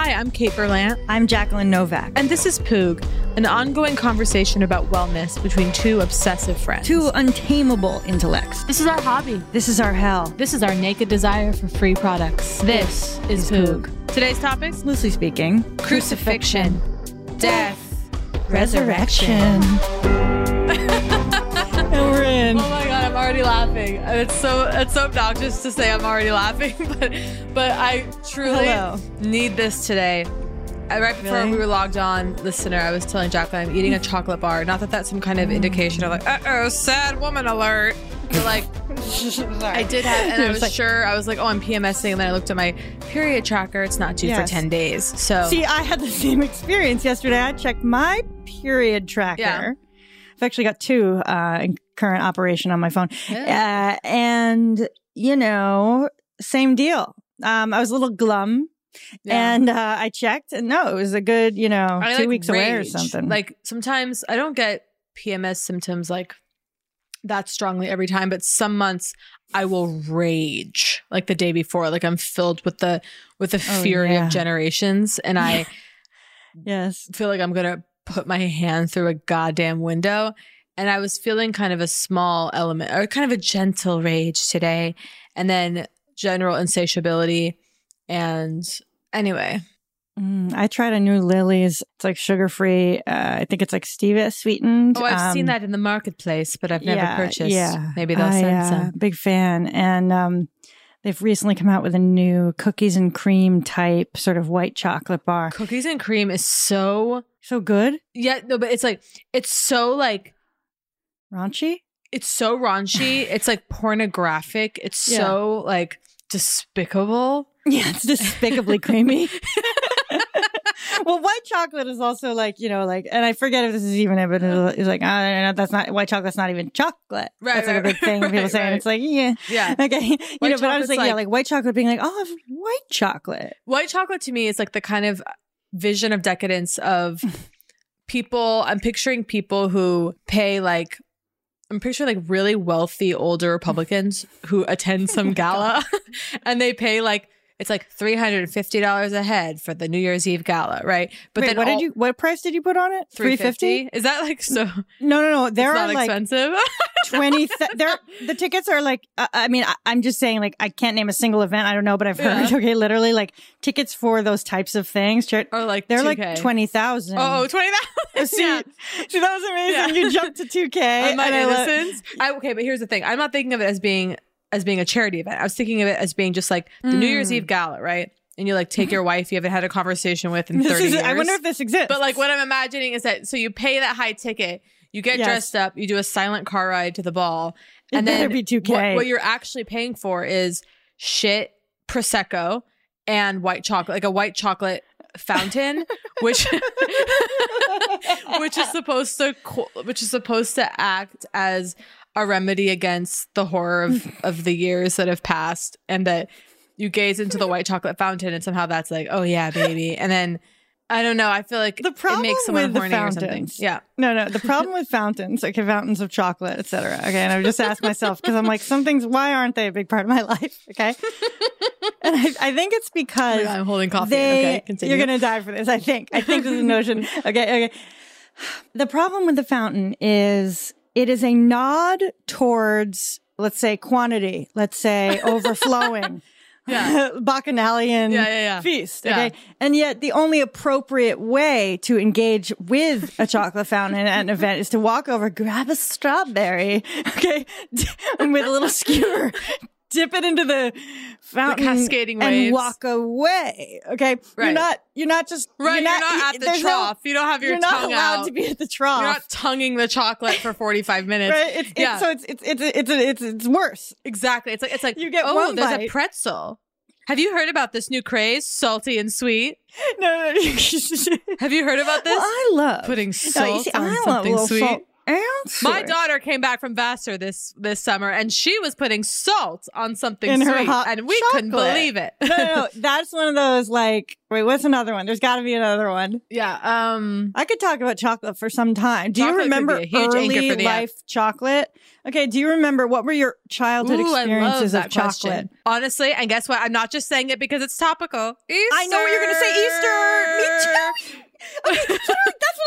Hi, I'm Kate Berlant. I'm Jacqueline Novak. And this is Poog, an ongoing conversation about wellness between two obsessive friends. Two untamable intellects. This is our hobby. This is our hell. This is our naked desire for free products. This is Poog. Today's topics? Loosely speaking, crucifixion, death, resurrection. and already laughing. It's so it's so obnoxious to say I'm already laughing, but but I truly Hello. need this today. I, right before Really? we were logged on, listener, I was telling Jacqueline I'm eating a chocolate bar. Not that that's some kind of indication of like, uh oh, sad woman alert. But like, I did have, and I was like- sure I was like, oh, I'm PMSing, and then I looked at my period tracker. It's not due Yes. for ten days. So See, I had the same experience yesterday. I checked my period tracker. Yeah. I've actually got two uh, current operation on my phone. Uh, and, you know, same deal. Um, I was a little glum. Yeah. And uh, I checked, and no, it was a good, you know, I, two like, weeks away or something. Like sometimes I don't get PMS symptoms like that strongly every time, but some months I will rage like the day before. Like I'm filled with the with the Oh, fury yeah. of generations, and I yes, feel like I'm gonna put my hand through a goddamn window. And I was feeling kind of a small element or kind of a gentle rage today, and then general insatiability. And anyway, Mm, I tried a new Lily's. It's like sugar free. Uh, I think it's like stevia sweetened. oh, I've seen Um, that in the marketplace, but I've never yeah, purchased. Yeah, maybe they'll I, send uh, some. Big fan, and um, they've recently come out with a new cookies and cream type sort of white chocolate bar. Cookies and cream is so So good, yeah, no, but it's like it's so like raunchy. it's so raunchy. it's like pornographic. It's Yeah. so like despicable. Yeah, it's despicably creamy. well, white chocolate is also like you know, like, and I forget if this is even it, but it's like, ah, no, no, that's not white chocolate's not even chocolate. Right, that's like right, a big thing. right, People saying right. it's like, yeah, Yeah. okay, you know. But I was chocolate's like, yeah, like- like white chocolate being like, oh, white chocolate. White chocolate to me is like the kind of vision of decadence of people. I'm picturing people who pay like. I'm picturing like really wealthy older Republicans who attend oh some gala, and they pay like it's like three hundred and fifty dollars a head for the New Year's Eve gala, right? But Wait, what did you? What price did you put on it? Three fifty. Is that like so? No, no, no. There are not like expensive. twenty. Th- there, the tickets are like. Uh, I mean, I, am just saying. Like, I can't name a single event. I don't know, but I've heard. Yeah. Okay, literally, like tickets for those types of things. Or like they're 2K. like twenty thousand. Oh, 20,000. See, yeah. see, that was amazing. Yeah. You jumped to two K. My innocence. I, okay, but here's the thing. I'm not thinking of it as being as being a charity event. I was thinking of it as being just like the New Year's Mm. Eve gala, right? And you like take your wife you haven't had a conversation with in 30 is, years. I wonder if this exists. But like what I'm imagining is that so you pay that high ticket, you get Yes. dressed up, you do a silent car ride to the ball, It and then better be 2K. What, what you're actually paying for is shit prosecco and white chocolate, like a white chocolate fountain, which which is supposed to which is supposed to act as a remedy against the horror of of the years that have passed, and that you gaze into the white chocolate fountain, and somehow that's like, oh yeah, baby, and then. I don't know. I feel like the problem it makes someone with the horny or something. fountains. Yeah. No, no. The problem with fountains, okay, fountains of chocolate, etc. Okay, and I just ask myself because I'm like, some things. Why aren't they a big part of my life? Okay, and I, I think it's because I'm holding coffee. They, okay, continue. You're gonna die for this. I think. I think this is a notion. Okay, okay. The problem with the fountain is it is a nod towards, let's say, quantity. Let's say overflowing. Yeah. bacchanalian Yeah, yeah, yeah. feast. Okay. And yet the only appropriate way to engage with a chocolate fountain at an event is to walk over, grab a strawberry, okay, and with a little skewer, dip it into the fountain cascading and waves. walk away. Okay. You're not, you're not just, Right, you're not, you're not at the there's no- trough. You don't have your you're not allowed out. to be at the trough. You're not tonguing the chocolate for 45 minutes. Right? It's, yeah. it's, so it's, it's, it's, it's, it's, it's worse. exactly. It's like it's like You get oh, one there's bite. a pretzel. Have you heard about this new craze, salty and sweet? No, no, no. Have you heard about this? Well, I love putting salt you see, on I something sweet. salt and My daughter came back from Vassar this this summer, and she was putting salt on something in sweet, and we couldn't believe it. no, no, no. That's one of those like. Wait, what's another one? There's got to be another one. yeah. Um. I could talk about chocolate for some time. Do you remember be a huge early life chocolate? Okay. Do you remember what were your childhood Ooh, experiences of chocolate? question. Honestly, and guess what? I'm not just saying it because it's topical. Easter. I know what you're going to say. Easter. Me too. Okay, that's what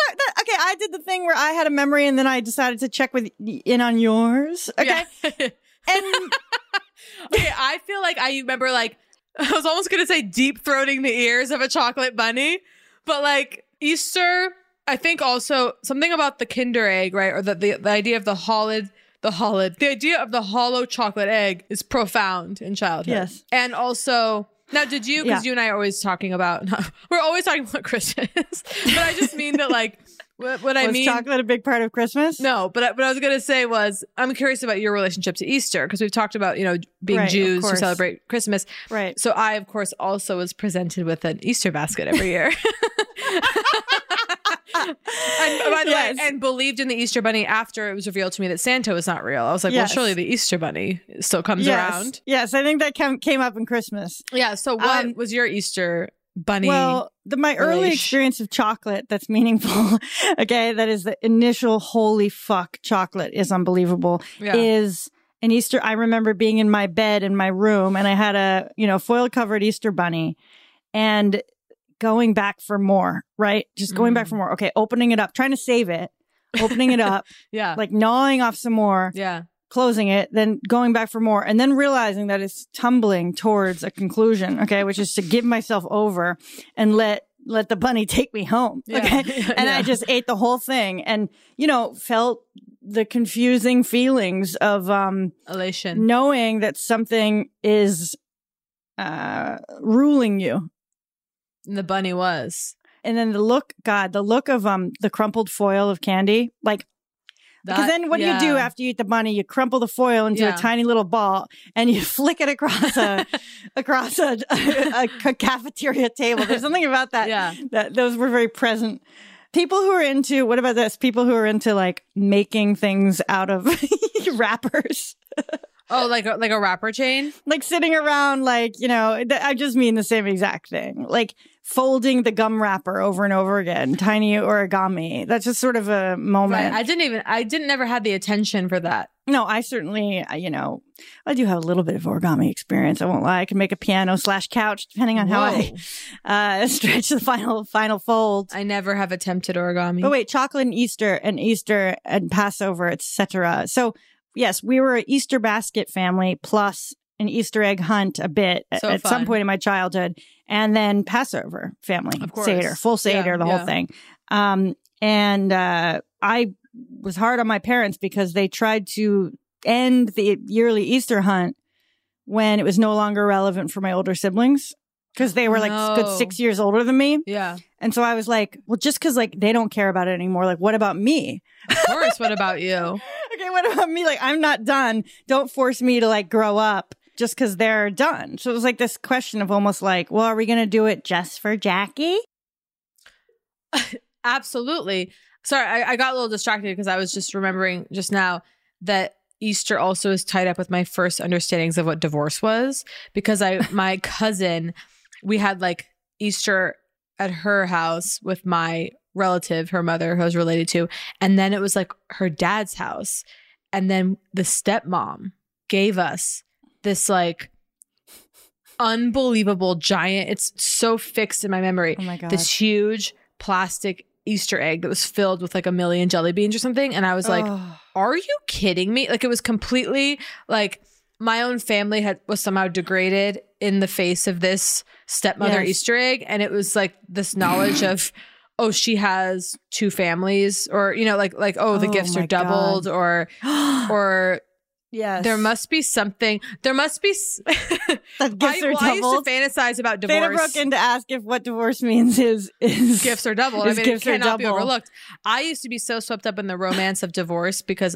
I, that, okay. I did the thing where I had a memory and then I decided to check with in on yours. Okay, Yeah. and okay, I feel like I remember like I was almost gonna say deep throating the ears of a chocolate bunny, but like Easter, I think also something about the Kinder egg, right? Or the the, the idea of the hollowed the hollowed the idea of the hollow chocolate egg is profound in childhood. Yes. And also now did you because Yeah. you and I are always talking about we're always talking about Christmas. but I just mean that like what, what I was mean chocolate a big part of Christmas? no, but what I was gonna say was I'm curious about your relationship to Easter because we've talked about you know being Right, Jews who celebrate Christmas. Right. So I of course also was presented with an Easter basket every year. and by the Yes. way, and believed in the Easter bunny after it was revealed to me that Santa was not real. I was like, Yes. well, surely the Easter bunny still comes yes. around. Yes, I think that came came up in Christmas. Yeah. So what Um, was your Easter bunny? Well, the, my early experience of chocolate that's meaningful, okay, that is the initial holy fuck chocolate is unbelievable. Yeah. Is an Easter. I remember being in my bed in my room and I had a, you know, foil covered Easter bunny and going back for more, right? Just going back Mm. for more. Okay, opening it up, trying to save it, opening it up, yeah. like gnawing off some more, yeah. closing it, then going back for more, and then realizing that it's tumbling towards a conclusion, okay, which is to give myself over and let let the bunny take me home. Yeah. Okay. And I just ate the whole thing and, you know, felt the confusing feelings of um Elation. knowing that something is uh ruling you. And the bunny was. And then the look, God, the look of um the crumpled foil of candy, like because then what do you do after you eat the bunny? You crumple the foil into Yeah. a tiny little ball and you flick it across a across a, a, a cafeteria table. There's something about that. Yeah. That those were very present. People who are into what about this? People who are into like making things out of wrappers. Oh, like a, like a rapper chain. like sitting around like you know th- i just mean the same exact thing like folding the gum wrapper over and over again, tiny origami. That's just sort of a moment. Right. I didn't even, I didn't never had the attention for that. No, I certainly, you know, I do have a little bit of origami experience. I won't lie. I can make a piano slash couch depending on how I uh, stretch the final final fold. I never have attempted origami. But wait, chocolate and Easter and Easter and Passover, etc. So yes, we were an Easter basket family plus an Easter egg hunt a bit So at fun. some point in my childhood, and then Passover family, Of course. Seder, full Seder, Yeah, the yeah. whole thing. Um, and uh, I was hard on my parents because they tried to end the yearly Easter hunt when it was no longer relevant for my older siblings because they were like No. good six years older than me. Yeah. And so I was like, well, just because like they don't care about it anymore, like what about me? Of course. what about you? okay, what about me? Like I'm not done. Don't force me to like grow up just because they're done. So it was like this question of almost like, well, are we gonna do it just for Jackie? Absolutely. Sorry, I, I got a little distracted because I was just remembering just now that Easter also is tied up with my first understandings of what divorce was because I my cousin we had like Easter at her house with my relative, her mother, who I was related to, and then it was like her dad's house, and then the stepmom gave us this like unbelievable giant. It's so fixed in my memory. Oh my God. This huge plastic Easter egg that was filled with like a million jelly beans or something. And I was like, Ugh. are you kidding me? Like it was completely like my own family had was somehow degraded in the face of this stepmother Yes. Easter egg. And it was like this knowledge of oh, she has two families, or you know, like like, oh, the Oh gifts are doubled, God. or or Yes. there must be something. There must be. s- that gifts I, are well, I used to fantasize about Theta divorce. broke in to ask if what divorce means is is gifts are doubled. I mean, gifts it cannot be overlooked. I used to be so swept up in the romance of divorce because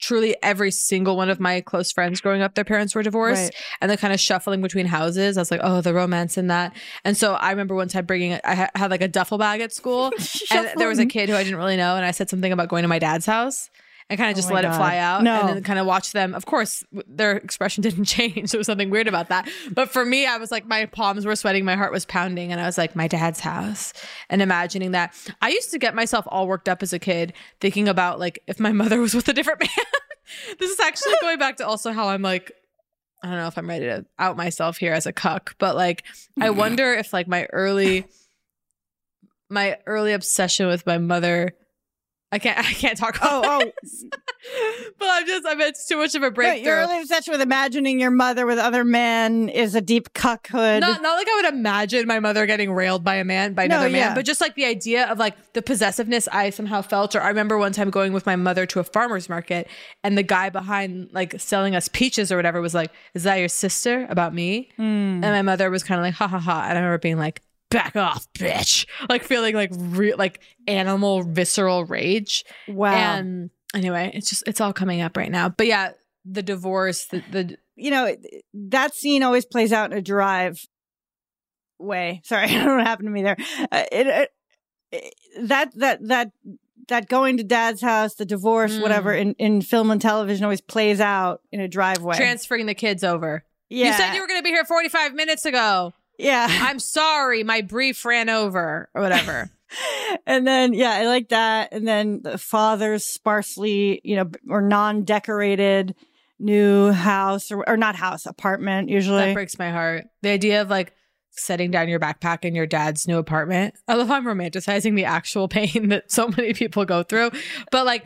truly every single one of my close friends growing up, their parents were divorced, Right. and the kind of shuffling between houses. I was like, oh, the romance in that. And so I remember one time bringing, I had like a duffel bag at school, and there was a kid who I didn't really know, and I said something about going to my dad's house. And kind of oh just Oh let it fly out, No. and then kind of watch them. Of course, their expression didn't change. There was something weird about that. But for me, I was like, my palms were sweating, my heart was pounding, and I was like, my dad's house, and imagining that. I used to get myself all worked up as a kid, thinking about like if my mother was with a different man. this is actually going back to also how I'm like, I don't know if I'm ready to out myself here as a cuck, but like, I mm-hmm. wonder if like my early, my early obsession with my mother. I can't. I can't talk about. Oh, oh. this. but I'm just. I mean, it's too much of a breakthrough. you're really obsessed with imagining your mother with other men is a deep cuckhood. Not, not like I would imagine my mother getting railed by a man, by No, another man, but just like the idea of like the possessiveness I somehow felt. Or I remember one time going with my mother to a farmer's market and the guy behind like selling us peaches or whatever was like, Is that your sister about me? Hmm. And my mother was kind of like, Ha ha ha. And I remember being like, Back off, bitch. Like feeling like real, like animal visceral rage. Wow. And anyway, it's just, it's all coming up right now. But yeah, the divorce, the, the you know, that scene always plays out in a drive way. Sorry, I don't know what happened to me there. Uh, it, it- that that that that going to dad's house, the divorce, Mm. whatever, in, in film and television always plays out in a driveway. transferring the kids over. yeah, You said you were going to be here 45 minutes ago. Yeah, I'm sorry, my brief ran over or whatever. and then yeah, I like that. And then the father's sparsely, you know, or non-decorated new house or, or not house apartment usually. that breaks my heart. The idea of like setting down your backpack in your dad's new apartment. I love how I'm romanticizing the actual pain that so many people go through. But like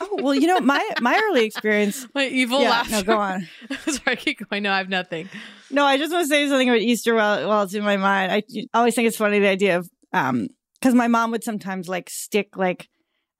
oh well, you know my my early experience. my evil Yeah, laughter. no, go on. sorry, keep going. No, I have nothing. No, I just want to say something about Easter while while it's in my mind. I always think it's funny the idea of um because my mom would sometimes like stick like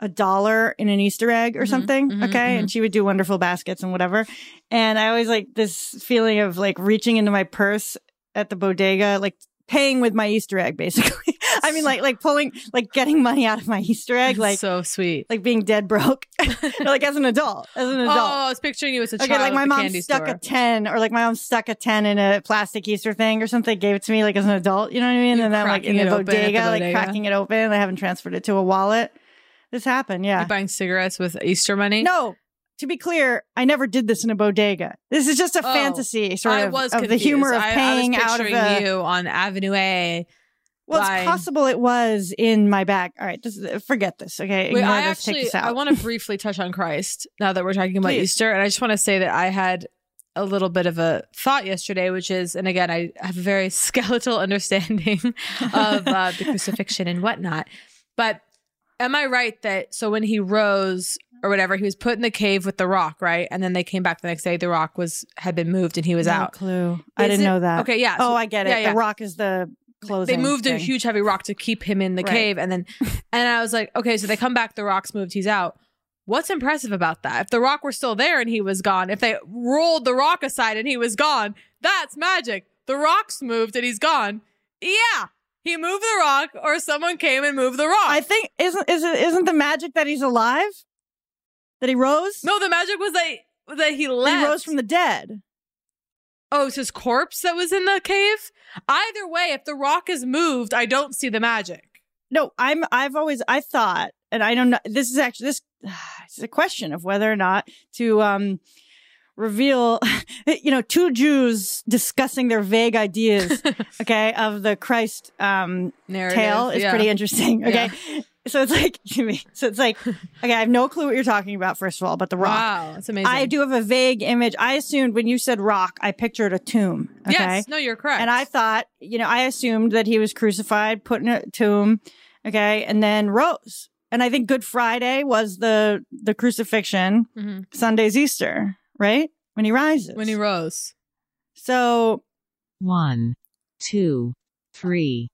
a dollar in an Easter egg or Mhm, something. mhm, okay, mhm. and she would do wonderful baskets and whatever. And I always like this feeling of like reaching into my purse at the bodega, like paying with my Easter egg, basically. I mean, like like pulling like getting money out of my Easter egg, like so sweet. like being dead broke, like as an adult, as an adult. Oh, I was picturing you as a Okay, child like my mom stuck store. a 10 or like my mom stuck a 10 in a plastic Easter thing or something, gave it to me like as an adult, you know what I mean? You and then like in the at the bodega, like cracking it open. I haven't transferred it to a wallet. This happened, yeah. You buying cigarettes with Easter money? No, to be clear, I never did this in a bodega. This is just a Oh, fantasy sort I of was of the humor of paying I was out of a you on Avenue A Well, it's possible it was in my bag. All right, just forget this. Okay, Wait, I this, take actually this out. I want to briefly touch on Christ now that we're talking about Please. Easter, and I just want to say that I had a little bit of a thought yesterday, which is, and again, I have a very skeletal understanding of uh, the crucifixion and whatnot. But am I right that so when he rose or whatever, he was put in the cave with the rock, right? And then they came back the next day, the rock was had been moved and he was no out. clue. I didn't it- know that. Okay, yeah. Oh, I get it. yeah, yeah. The rock is the closing. They moved a huge heavy rock to keep him in the Right. cave, and then and I was like, okay, so they come back, the rock's moved, he's out. What's impressive about that? If the rock were still there and he was gone, if they rolled the rock aside and he was gone, that's magic. The rock's moved and he's gone. Yeah, he moved the rock, or someone came and moved the rock. I think isn't is it isn't the magic that he's alive? That he rose? no, the magic was that that he That left. he rose from the dead. oh, it's his corpse that was in the cave. Either way, if the rock is moved, I don't see the magic. No, I'm. I've always. I thought, and I don't know. This is actually this. It's a question of whether or not to um reveal. You know, two Jews discussing their vague ideas. okay, of the Christ um Narrative, tale is yeah. pretty interesting. Okay. So it's like, so it's like, okay, I have no clue what you're talking about, first of all, but the rock. Wow, that's amazing. I do have a vague image. I assumed when you said rock, I pictured a tomb. Okay. Yes, no, you're correct. And I thought, you know, I assumed that he was crucified, put in a tomb, okay, and then rose. And I think Good Friday was the the crucifixion. Mhm. Sunday's Easter, right? When he rises. when he rose. so One, two, three,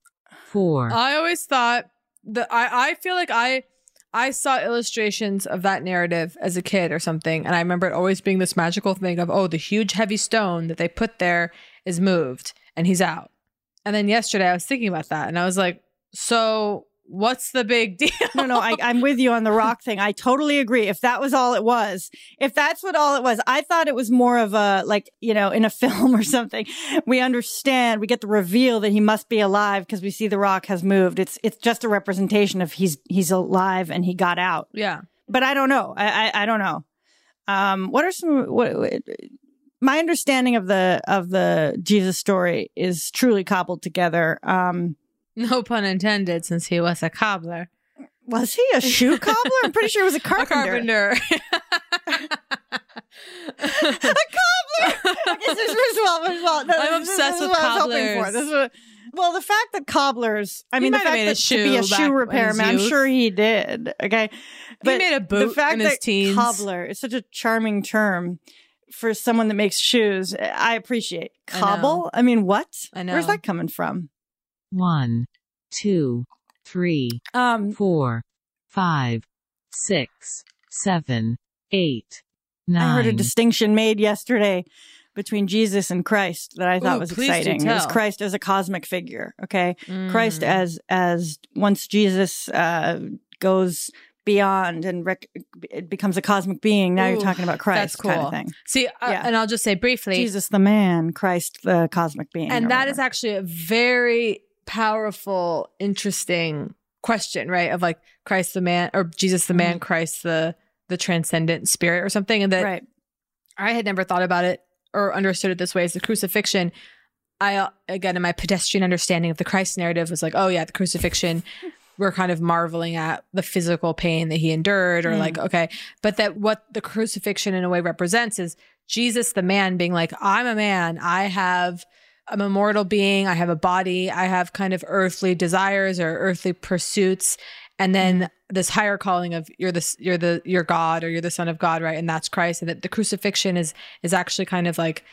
four. I always thought that I, I feel like I I saw illustrations of that narrative as a kid or something, and I remember it always being this magical thing of oh, the huge heavy stone that they put there is moved and he's out. And then yesterday I was thinking about that, and I was like, so what's the big deal? no, no, I, I'm with you on the rock thing. I totally agree. If that was all it was, if that's what all it was, I thought it was more of a like, you know, in a film or something. We understand, we get the reveal that he must be alive because we see the rock has moved. It's it's just a representation of he's he's alive and he got out. yeah. But I don't know. I I, I don't know. Um, what are some what, what my understanding of the of the Jesus story is truly cobbled together. Um, No pun intended, since he was a cobbler. was he a shoe cobbler? I'm pretty sure he was a A carpenter. carpenter. a cobbler. okay, so first of all, first of all, no, I'm this- obsessed this is with what I was hoping for. cobblers. This is what- well, the fact that cobblers, I He mean, the fact that to be a shoe repairman, I'm sure he did. Okay, but made a boot. the fact that teens. cobbler is such a charming term for someone that makes shoes. I appreciate I cobble. I, mean, what? I know. Where's that coming from? One, two, three, Um, four, five, six, seven, eight, nine. I heard a distinction made yesterday between Jesus and Christ that I thought Ooh, was exciting. It was. Christ as a cosmic figure. Okay, Christ Mm. as as once Jesus uh, goes beyond and rec- it becomes a cosmic being. Now you're talking about Christ, That's cool. kind of thing. See, uh, Yeah. and I'll just say briefly, Jesus the man, Christ the cosmic being, and that is whatever. actually a very powerful, interesting question, right? Of like Christ the man, or Jesus the man, Christ the the transcendent spirit, or something. And that right. I had never thought about it or understood it this way as the crucifixion. I again in my pedestrian understanding of the Christ narrative was like, oh yeah, the crucifixion. We're kind of marveling at the physical pain that he endured, or Mm. like, okay, but that what the crucifixion in a way represents is Jesus, the man, being like, I'm a man. I have, I'm a mortal being. I have a body. I have kind of earthly desires or earthly pursuits, and then this higher calling of you're the you're the you're God or you're the Son of God, right? And that's Christ. And that the crucifixion is is actually kind of like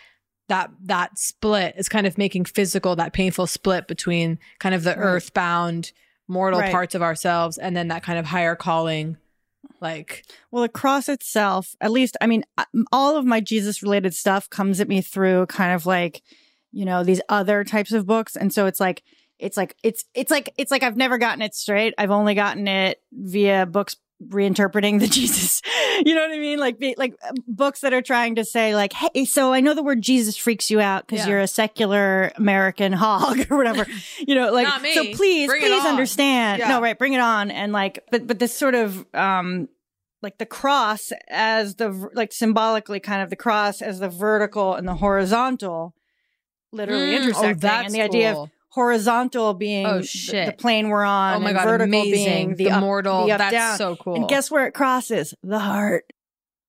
that that split is kind of making physical that painful split between kind of the Right. earthbound mortal Right. parts of ourselves and then that kind of higher calling like Well, the cross itself, at least, I mean, uh, all of my Jesus related stuff comes at me through kind of like, you know, these other types of books. And so it's like, it's like, it's, it's like, it's like I've never gotten it straight. I've only gotten it via books reinterpreting the Jesus. You know what I mean? Like, be, like uh, books that are trying to say like, Hey, so I know the word Jesus freaks you out because Yeah. you're a secular American hog or whatever, you know, like, so please, Bring please understand. Yeah. No, right. Bring it on. And like, but, but this sort of, um, like the cross as the like symbolically kind of the cross as the vertical and the horizontal literally Mm, oh, intersecting that's and the idea cool. of horizontal being Oh, shit. the plane we're on. Oh my and God, vertical amazing. being the, The up- mortal. the up, That's down. so cool. And guess where it crosses? The heart.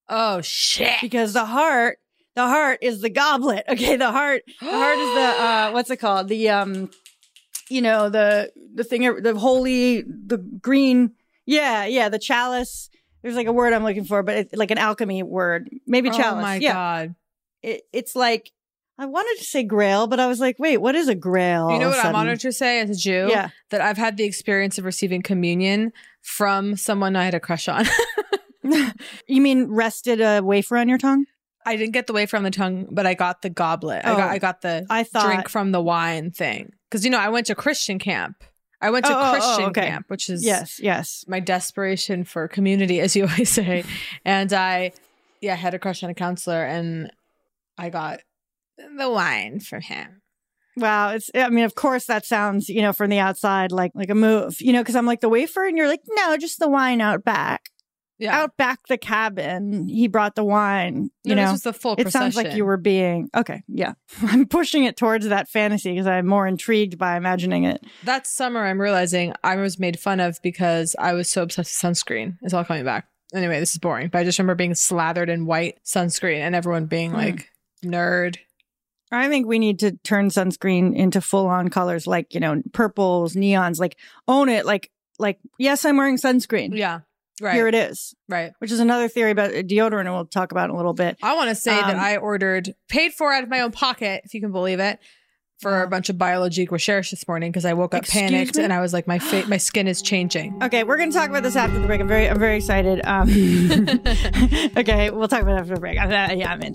Oh shit! Because the heart, the heart is the goblet. Okay, the heart, the heart is the uh, what's it called? The um, you know the the thing, the holy, the green. Yeah, yeah, the chalice. There's like a word I'm looking for, but it's like an alchemy word. Maybe chalice. Oh my yeah. god! It, it's like I wanted to say grail, but I was like, wait, what is a grail? You know what I'm sudden? honored to say as a Jew? Yeah. That I've had the experience of receiving communion from someone I had a crush on. You mean rested a wafer on your tongue? I didn't get the wafer on the tongue, but I got the goblet. I Oh. got I got the I thought- drink from the wine thing. Because you know, I went to Christian camp. I went to Oh, oh, oh, Christian okay. camp, which is Yes, yes. my desperation for community, as you always say. and I yeah, had a crush on a counselor and I got the wine from him. Wow, it's. I mean, of course, that sounds, you know, from the outside like like a move, you know, because I'm like the wafer, and you're like, no, just the wine out back. Yeah. Out back the cabin, he brought the wine. You No, this know, was the full It sounds like you were being okay. Yeah, I'm pushing it towards that fantasy because I'm more intrigued by imagining it. That summer, I'm realizing I was made fun of because I was so obsessed with sunscreen. It's all coming back. Anyway, this is boring, but I just remember being slathered in white sunscreen and everyone being Hmm. like, nerd. I think we need to turn sunscreen into full on colors, like you know, purples, neons. Like own it. Like like yes, I'm wearing sunscreen. Yeah. Right. Here it is. Right. Which is another theory about deodorant, and we'll talk about in a little bit. I want to say that Um, I ordered, paid for out of my own pocket, if you can believe it, for a bunch of biologique recherche this morning because I woke up panicked me? and I was like, my fa- my skin is changing. Okay, we're going to talk about this after the break. I'm very, I'm very excited. Um, okay, we'll talk about it after the break. Uh, yeah, I'm in.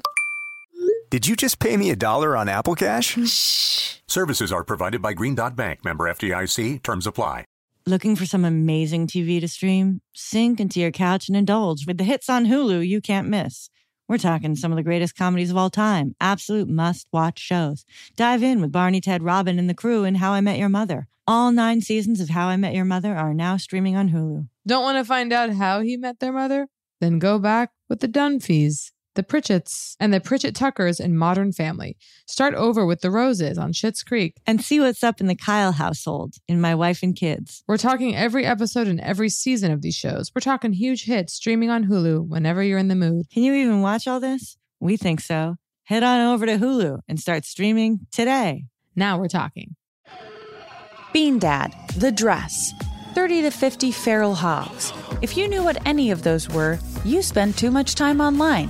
Did you just pay me a dollar on Apple Cash? Services are provided by Green Dot Bank, member FDIC. Terms apply. Looking for some amazing TV to stream? Sink into your couch and indulge with the hits on Hulu you can't miss. We're talking some of the greatest comedies of all time, absolute must watch shows. Dive in with Barney, Ted, Robin, and the crew in How I Met Your Mother. All nine seasons of How I Met Your Mother are now streaming on Hulu. Don't want to find out how he met their mother? Then go back with the Dunphys, the Pritchetts, and the Pritchett Tuckers in Modern Family. Start over with the Roses on Schitt's Creek. And see what's up in the Kyle household in My Wife and Kids. We're talking every episode and every season of these shows. We're talking huge hits streaming on Hulu whenever you're in the mood. Can you even watch all this? We think so. Head on over to Hulu and start streaming today. Now we're talking. Bean Dad, The Dress, 30 to 50 Feral Hogs. If you knew what any of those were, you spend too much time online.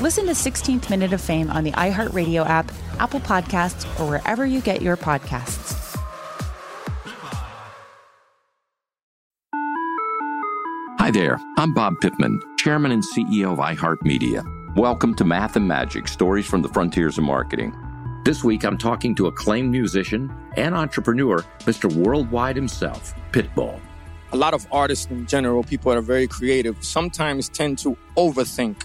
Listen to 16th Minute of Fame on the iHeartRadio app, Apple Podcasts, or wherever you get your podcasts. Hi there, I'm Bob Pittman, Chairman and CEO of iHeartMedia. Welcome to Math and Magic Stories from the Frontiers of Marketing. This week I'm talking to acclaimed musician and entrepreneur, Mr. Worldwide himself, Pitbull. A lot of artists in general, people that are very creative, sometimes tend to overthink.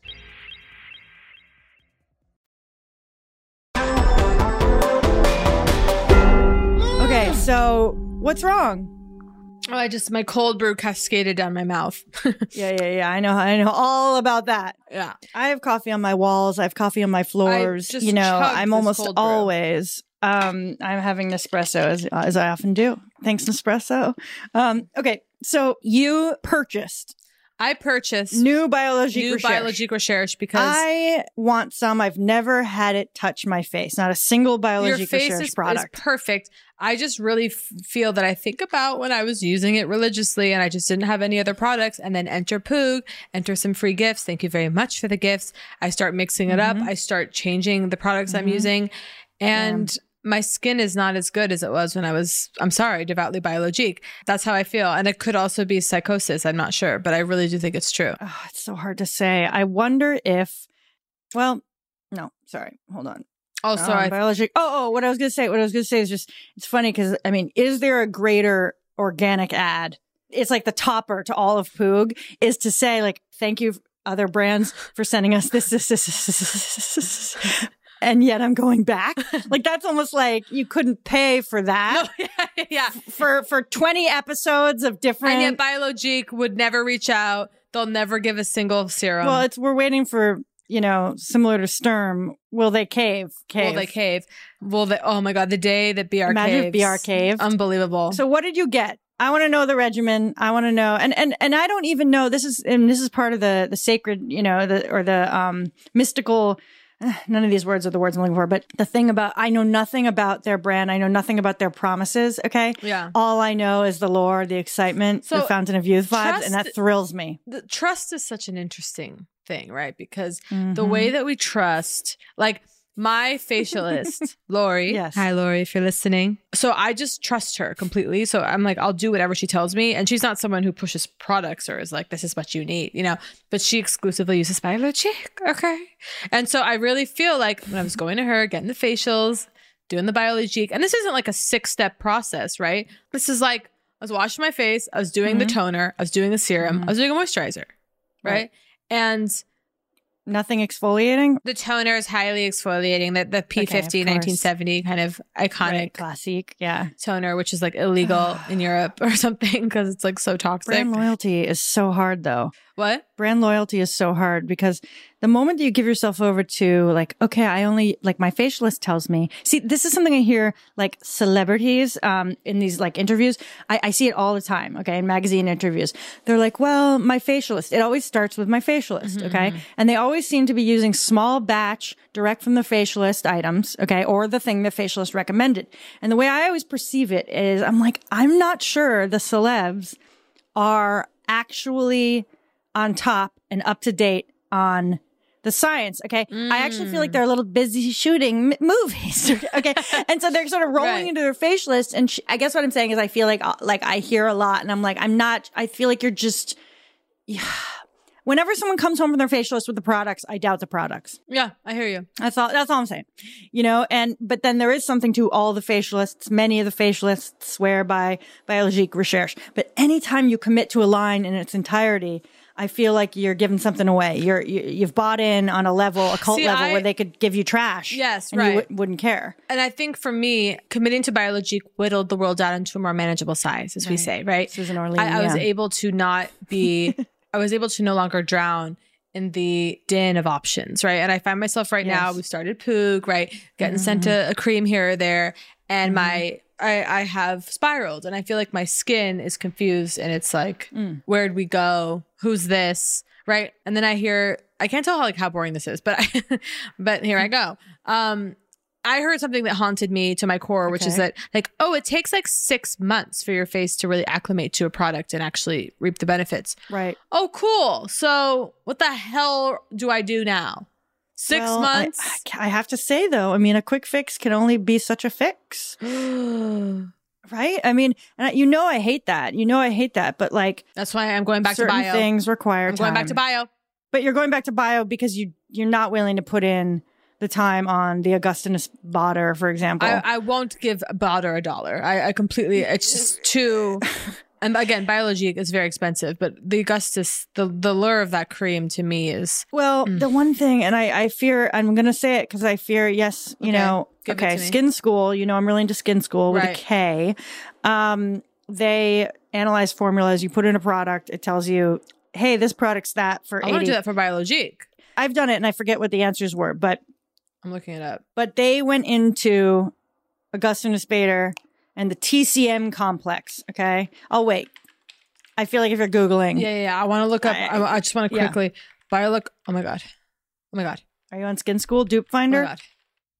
So what's wrong? Oh, I just my cold brew cascaded down my mouth. yeah, yeah, yeah. I know. I know all about that. Yeah. I have coffee on my walls. I have coffee on my floors. just you know, I'm almost always. Um, I'm having Nespresso as as I often do. Thanks, Nespresso. Um, okay, so you purchased I purchased new Biologique new Recherche. Biologique Recherche because I want some. I've never had it touch my face. Not a single your Biologique face Recherche is, is product. perfect. I just really f- feel that I think about when I was using it religiously and I just didn't have any other products. And then enter Poog, enter some free gifts. Thank you very much for the gifts. I start mixing it up. Mhm. I start changing the products I'm Mhm. using. And my skin is not as good as it was when I was, I'm sorry, devoutly biologique. That's how I feel. And it could also be psychosis. I'm not sure, but I really do think it's true. Oh, it's so hard to say. I wonder if, well, no, sorry, hold on. Also, Um, I Biologique. Oh, oh, what I was gonna say. What I was gonna say is just it's funny because I mean, is there a greater organic ad? It's like the topper to all of Poog is to say like, thank you other brands for sending us this, this, this, this, this, this, this. and yet I'm going back. like that's almost like you couldn't pay for that. yeah. For for 20 episodes of different. And yet Biologique would never reach out. They'll never give a single serum. well, it's we're waiting for you know similar to Sturm. Will they cave? Cave. Will they cave? Will they? Oh my god, the day that BR Cave. Imagine caves. BR caved. Unbelievable. So what did you get? I want to know the regimen. I want to know, and and and I don't even know. This is and this is part of the the sacred, you know, the or the um mystical. None of these words are the words I'm looking for, but the thing about I know nothing about their brand. I know nothing about their promises. Okay, Yeah. All I know is the lore, the excitement, the fountain of youth vibes, trust- and that thrills me. the trust is such an interesting thing, right? Because the Mhm. way that we trust, like my facialist, Lori. Yes. Hi, Lori, if you're listening. So I just trust her completely. So I'm like, I'll do whatever she tells me. And she's not someone who pushes products or is like, this is what you need, you know, but she exclusively uses Biologique. Okay. And so I really feel like when I was going to her, getting the facials, doing the Biologique, and this isn't like a six step process, right? This is like, I was washing my face, I was doing the Mhm. toner, I was doing the serum, I was doing a moisturizer, right? Right. And Nothing exfoliating. the toner is highly exfoliating. That the P50 course. 1970 kind of iconic Right, classic. Yeah. toner, which is like illegal in Europe or something because it's like so toxic. Brand loyalty is so hard, though. What? brand loyalty is so hard because the moment that you give yourself over to like okay i only like my facialist tells me. See this is something i hear like celebrities um in these like interviews. I, I see it all the time okay in magazine interviews. They're like well my facialist it always starts with my facialist okay? and they always seem to be using small batch direct from the facialist items okay or the thing the facialist recommended. And the way i always perceive it is i'm like i'm not sure the celebs are actually on top and up to date on the science. Okay. I actually feel like they're a little busy shooting m- movies. okay. and so they're sort of rolling Right. into their facialist. And sh- I guess what I'm saying is I feel like, uh, like I hear a lot and I'm like, I'm not, I feel like you're just, yeah. Whenever someone comes home from their facialist with the products, I doubt the products. Yeah, I hear you. That's all. That's all I'm saying. You know, and but then there is something to all the facialists. Many of the facialists swear by Biologique Recherche. But anytime you commit to a line in its entirety, I feel like you're giving something away. You're you, you've bought in on a level, a cult See, level, I- where they could give you trash. Yes, and right. You w- wouldn't care. And I think for me, committing to Biologique whittled the world down into a more manageable size, as we say, Right. right? Susan Orlean. I, I was able to not be, I was able to no longer drown in the din of options, right? And I find myself right now, we've started Poog, right? Getting sent a, a cream here or there. And my, I, I have spiraled and I feel like my skin is confused and it's like, Mm. where'd we go? Who's this? Right. And then I hear, I can't tell how like how boring this is, but I, but here I go. Um, I heard something that haunted me to my core, which is that like, oh, it takes like six months for your face to really acclimate to a product and actually reap the benefits. Right. Oh, cool. So what the hell do I do now? Six Well, months? I, I have to say though, I mean, a quick fix can only be such a fix, right? I mean, and I, you know, I hate that. You know, I hate that. But like, That's why I'm going back to bio. things require I'm going back to bio. But you're going back to bio because you you're not willing to put in the time on the Augustinus Bader, for example. I, I won't give Bader a dollar. I, I completely, it's just too. And again, Biologique is very expensive, but the Augustus, the the lure of that cream to me is Well, Mm. the one thing, and I, I fear, I'm going to say it because I fear, yes, you Okay, know, give okay, Skinsort, you know, I'm really into Skinsort with Right. a K. Um, they analyze formulas. You put in a product, it tells you, hey, this product's that for I 80. want to do that for biologique. I've done it and I forget what the answers were, but, I'm looking it up. but they went into Augustinus Bader and the TCM complex. Okay. I'll wait. I feel like if you're Googling, Yeah, yeah. yeah. I want to look up. I- I, just want to quickly. yeah. Biolook. Oh my god. Oh my god. are you on Skinsort Dupe Oh my Finder? god.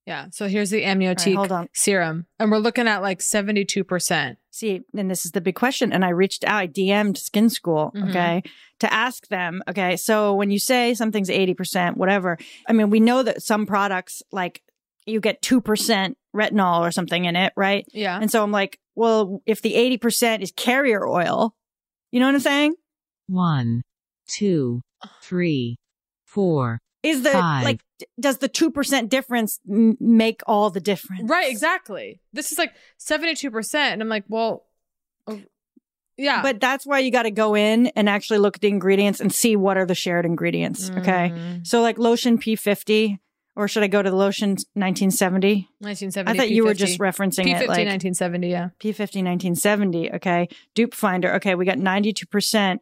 Yeah. So here's the amniotic hold on. serum, and we're looking at like seventy two percent. See, and this is the big question. And I reached out, I DM'd Skinsort, Mhm. okay, to ask them, okay, so when you say something's 80%, whatever, I mean, we know that some products, like you get 2% retinol or something in it, right? Yeah. And so I'm like, well, if the 80% is carrier oil, you know what I'm saying? One, two, three, four, Is the, Five. like, does the 2% difference m- make all the difference? Right. Exactly. This is like seventy two percent, and I'm like, well, oh, yeah. But that's why you got to go in and actually look at the ingredients and see what are the shared ingredients. Okay. Mm. So like lotion P50, or should I go to the lotion 1970? nineteen seventy. I thought you were just referencing P50, it like 1970, Yeah. P50 1970. Okay. Dupe Finder. Okay. We got 92%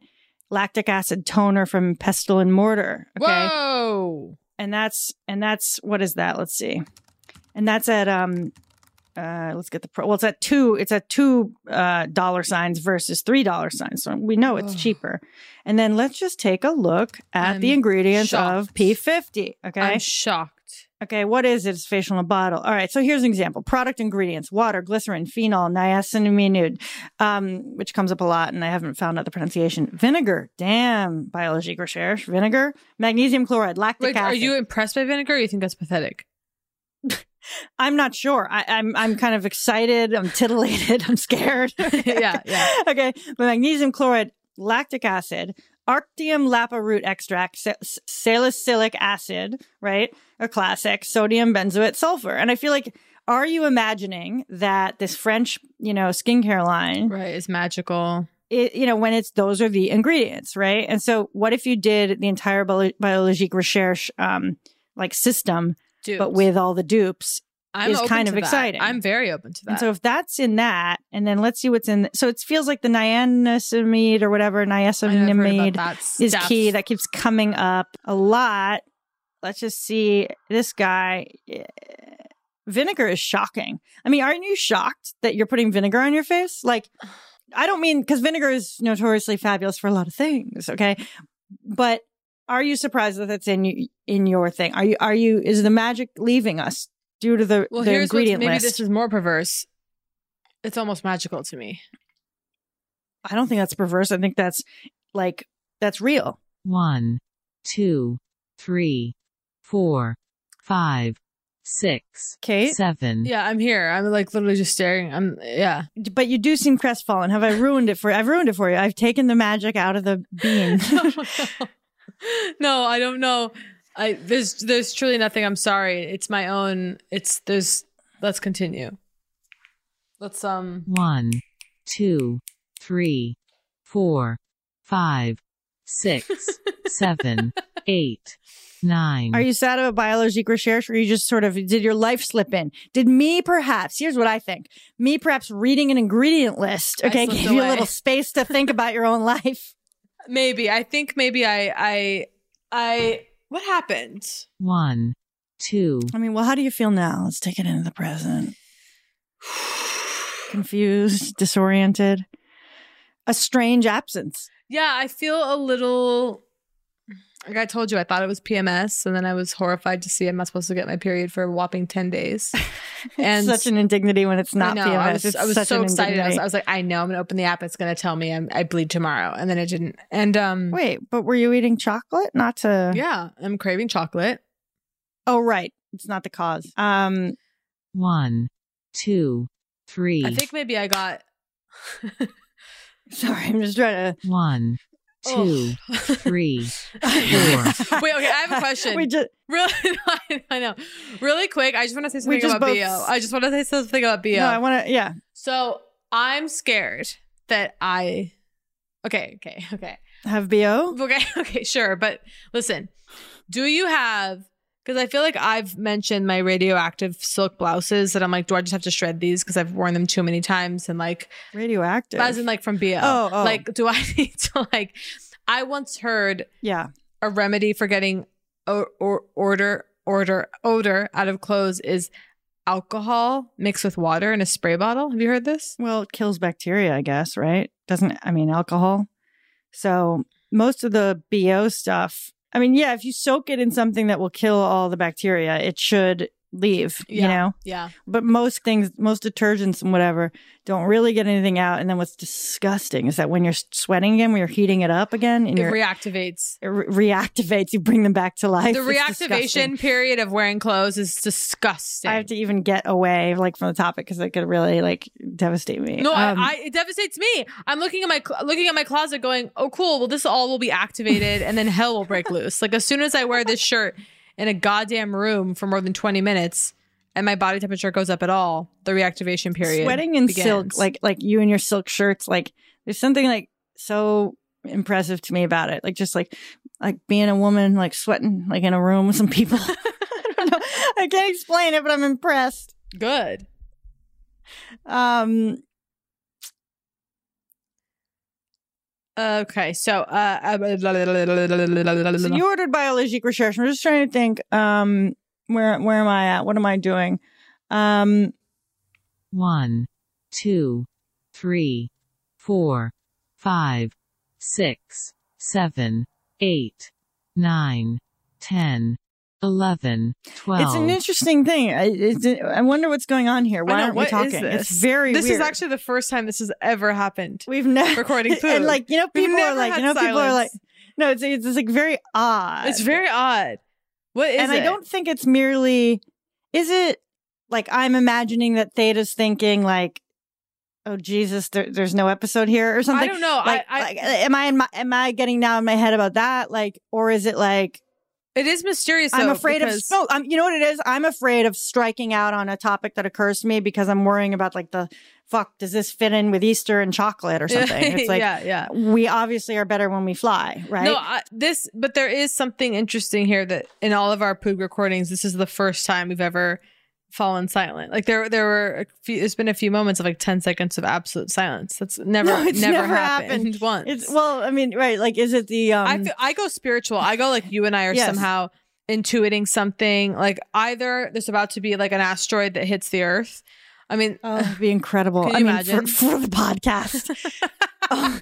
lactic acid toner from Pestle and Mortar. Okay. Whoa. And that's, and that's, what is that? Let's see. And that's at, um, uh, let's get the pro. Well, it's at two. It's at two uh, dollar signs versus three dollar signs. So we know it's cheaper. And then let's just take a look at the I'm ingredients of. P50. Okay. I'm shocked. Okay, what is it? It's facial in a bottle. All right, so here's an example. Product ingredients: water, glycerin, phenol, niacinamide, um, which comes up a lot, and I haven't found out the pronunciation. Vinegar, damn, biologique recherche. Vinegar, magnesium chloride, lactic Wait, acid. are you impressed by vinegar? Or you think that's pathetic? I'm not sure. I, I'm I'm kind of excited. I'm titillated. I'm scared. yeah, yeah. okay, but magnesium chloride, lactic acid, Arctium lappa root extract, salicylic acid, right? A classic, sodium benzoate sulfur. And I feel like, are you imagining that this French, you know, skincare line, Right. It's magical. it, you know, when it's those are the ingredients, right? And so, what if you did the entire Bio- Biologique Recherche, um, like system, but with all the dupes? I'm is kind of that. exciting. I'm very open to that. And so if that's in that, and then let's see what's in. So it feels like the niacinamide or whatever niacinamide is key. That keeps coming up a lot. Let's just see this guy. eh, Vinegar is shocking. I mean, aren't you shocked that you're putting vinegar on your face? Like, I don't mean because vinegar is notoriously fabulous for a lot of things. Okay, but are you surprised that that's in in your thing? Are you are you is the magic leaving us due to the, well, the here's ingredient maybe list? this is more perverse. It's almost magical to me. I don't think that's perverse. I think that's like that's real. One, two, three, four, five, six, Kate? seven. Yeah, I'm here. I'm like literally just staring. I'm yeah. But you do seem crestfallen. Have I ruined it for you? I've ruined it for you. I've taken the magic out of the bean. no, I don't know. I there's there's truly nothing. I'm sorry. It's my own. It's there's. Let's continue. Let's um. One, two, three, four, five, six, seven, eight, nine. Are you sad about biologique recherche or you just sort of did your life slip in? Did me perhaps, here's what I think. Me perhaps reading an ingredient list, okay, slipped gave you a little space to think about your own life. Maybe. I think maybe I I I what happened? One, two, I mean, well, how do you feel now? Let's take it into the present. Confused, disoriented, a strange absence. Yeah, I feel a little like I told you, I thought it was PMS, and then I was horrified to see I'm not supposed to get my period for a whopping 10 days. It's such an indignity when it's not I know, PMS. I was, It's I was so excited. I was. I was like, I know I'm gonna open the app. It's gonna tell me I'm, I bleed tomorrow, and then it didn't. And um, Wait, but were you eating chocolate? Not to. yeah, I'm craving chocolate. Oh, right. It's not the cause. Um, one, two, three. I think maybe I got sorry, I'm just trying to. One, two, three, four. Wait, okay, I have a question. We just really, I know. Really quick, I just want to say something about both- BO. I just want to say something about BO. No, I want to. Yeah, So I'm scared that I. Okay, okay, okay, have bo. okay, okay, sure. But listen, do you have? Because I feel like I've mentioned my radioactive silk blouses that I'm like, do I just have to shred these because I've worn them too many times and like, Radioactive. as in like from BO. Oh, oh. Like, do I need to like? I once heard yeah. a remedy for getting o- or order order odor out of clothes is alcohol mixed with water in a spray bottle. Have you heard this? Well, it kills bacteria, I guess, right? Doesn't I mean alcohol? So most of the BO stuff. I mean, yeah, if you soak it in something that will kill all the bacteria, it should leave. You know. Yeah. But most things, most detergents and whatever, don't really get anything out. And then what's disgusting is that when you're sweating again, when you're heating it up again, and It reactivates. it re- reactivates, you bring them back to life. The It's reactivation disgusting. period of wearing clothes is disgusting. I have to even get away like from the topic because it could really like devastate me. no, Um, I, I it devastates me. I'm looking at my cl- looking at my closet, going, "Oh, cool. Well, this all will be activated, and then hell will break loose." Like as soon as I wear this shirt in a goddamn room for more than 20 minutes, and my body temperature goes up at all, the reactivation period. sweating in begins. silk like like you and your silk shirts like there's something like so impressive to me about it like just like like being a woman like sweating like in a room with some people i don't know i can't explain it but i'm impressed good. um Okay, so uh, so you ordered biologique recherche i'm just trying to think um where where am i at? What am i doing? Um One, two, three, four, five, six, seven, eight, nine, ten, eleven, twelve. it's an interesting thing I, I wonder what's going on here why I know, aren't we what is talking this? it's very This weird is actually the first time this has ever happened. We've never recording food. and like you know people are like you had know people are like no it's it's, like very odd It's very odd. What is and it? I don't think it's merely is it like I'm imagining that Theta's thinking like oh Jesus there, there's no episode here or something I don't know. I- like, I- like, am I in my, am I getting now in my head about that like or is it like It is mysterious. I'm afraid of no. I'm, um, you know what it is. I'm afraid of striking out on a topic that occurs to me because I'm worrying about like the fuck. Does this fit in with Easter and chocolate or something? It's like yeah, yeah. we obviously are better when we fly, right? No, I, this, but there is something interesting here that in all of our Poog recordings, this is the first time we've ever fallen silent. Like there, there were a few. There's been a few moments of like ten seconds of absolute silence. That's never, No, it's never, never happened, happened. once. It's well, I mean, right? Like, is it the um? I feel, I go spiritual. I go like you and I are Yes. somehow intuiting something. Like either there's about to be like an asteroid that hits the Earth. I mean, oh, it'd be incredible. I mean, imagine? for, for the podcast.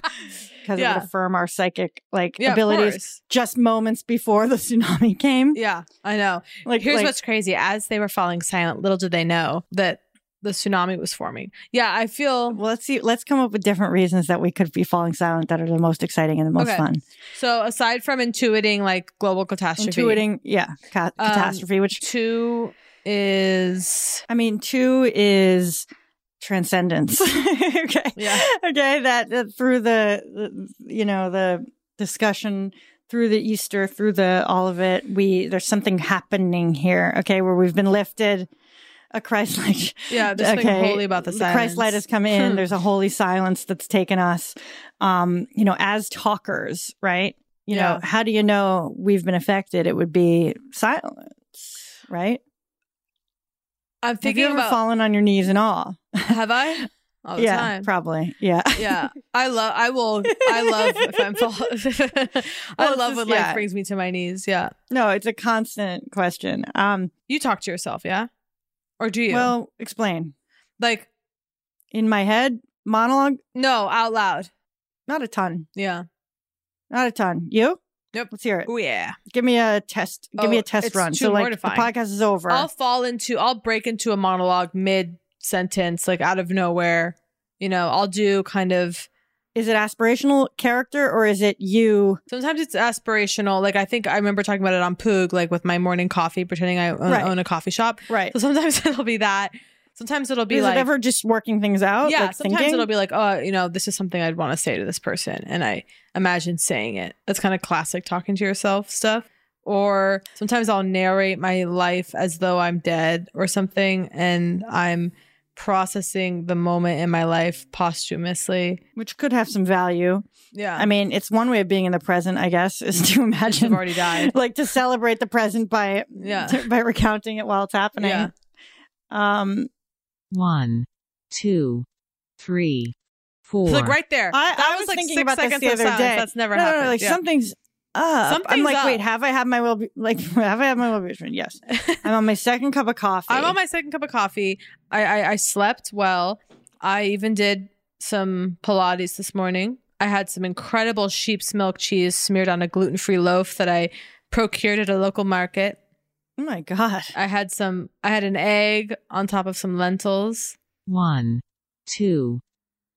Because it would affirm our psychic like Yeah, abilities just moments before the tsunami came. Yeah, I know. Like, Here's like- what's crazy. As they were falling silent, little did they know that the tsunami was forming. Yeah, I feel. Well, let's see. Let's come up with different reasons that we could be falling silent that are the most exciting and the most Okay. fun. So aside from intuiting like global catastrophe, Intuiting, yeah, ca- um, catastrophe. which two is I mean, two is transcendence. okay. Yeah. Okay. That, that through the, the, you know, the discussion through the Easter, through the all of it, we there's something happening here. Okay, where we've been lifted. A Christ light. Yeah, there's something holy about the Christ light has come in. Hmm. There's a holy silence that's taken us. Um, you know, as talkers, right? you Yeah. know, how do you know we've been affected? It would be silence, right? I'm Have thinking you ever about fallen on your knees and all? have I? All the yeah, time. probably. Yeah. yeah, I love. I will. I love if I'm. Fall- I Well, love just- when yeah. life brings me to my knees. Yeah, No, it's a constant question. Um, you talk to yourself, yeah, or do you? well, explain. like In my head, monologue, no, out loud. not a ton. Yeah. Not a ton. You? Yep. Let's hear it. Oh yeah. Give me a test. Give me Oh, a test run. So like mortifying. the podcast is over. I'll fall into. I'll break into a monologue mid sentence, like out of nowhere. You know, I'll do kind of. is it aspirational character or is it you? Sometimes it's aspirational. Like I think I remember talking about it on Poog, like with my morning coffee, pretending I own, Right. own a coffee shop. Right. So sometimes it'll be that. Sometimes it'll be is like it ever just working things out? yeah. like sometimes thinking? it'll be like, oh, you know, this is something I'd want to say to this person, and I imagine saying it. That's kind of classic talking to yourself stuff. Or sometimes I'll narrate my life as though I'm dead or something, and I'm processing the moment in my life posthumously. which could have some value. Yeah. I mean, it's one way of being in the present, I guess, is to imagine You've already died. like to celebrate the present by Yeah. by recounting it while it's happening. Yeah. Um, One, two, three, four. It's like right there. I, that I was, was like thinking six about this the of other day. That's never no, happened. No, no, like Yeah. something's up. I'm Something's like, wait, have I had my well? Like, have I had my well? Yes, I'm on my second cup of coffee. I'm on my second cup of coffee. I, I I slept well. I even did some Pilates this morning. I had some incredible sheep's milk cheese smeared on a gluten free loaf that I procured at a local market. Oh my god! I had some. I had an egg on top of some lentils. One, two,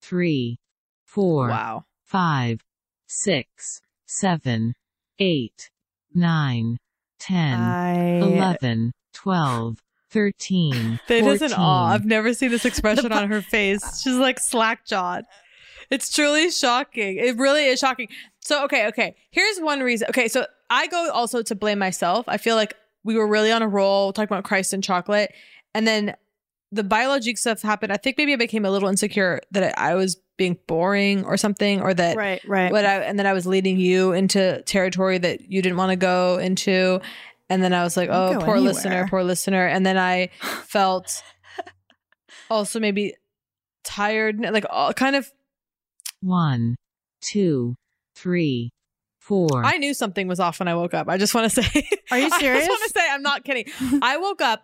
three, four, Wow. five, six, seven, eight, nine, ten, I- eleven, twelve, thirteen, That is an 14. awe. I've never seen this expression on her face. She's like slack jawed. It's truly shocking. It really is shocking. So, okay, okay. Here's one reason. Okay, so I go also to blame myself. I feel like we were really on a roll talking about Christ and chocolate. And then the biologique stuff happened. I think maybe I became a little insecure that I I was being boring or something, or that Right, right. What I and then I was leading you into territory that you didn't want to go into. And then I was like, oh, poor anywhere. listener, poor listener. And then I felt also maybe tired, like all kind of. One, two, three, I knew something was off when I woke up. I just want to say. Are you serious? I just want to say I'm not kidding. I woke up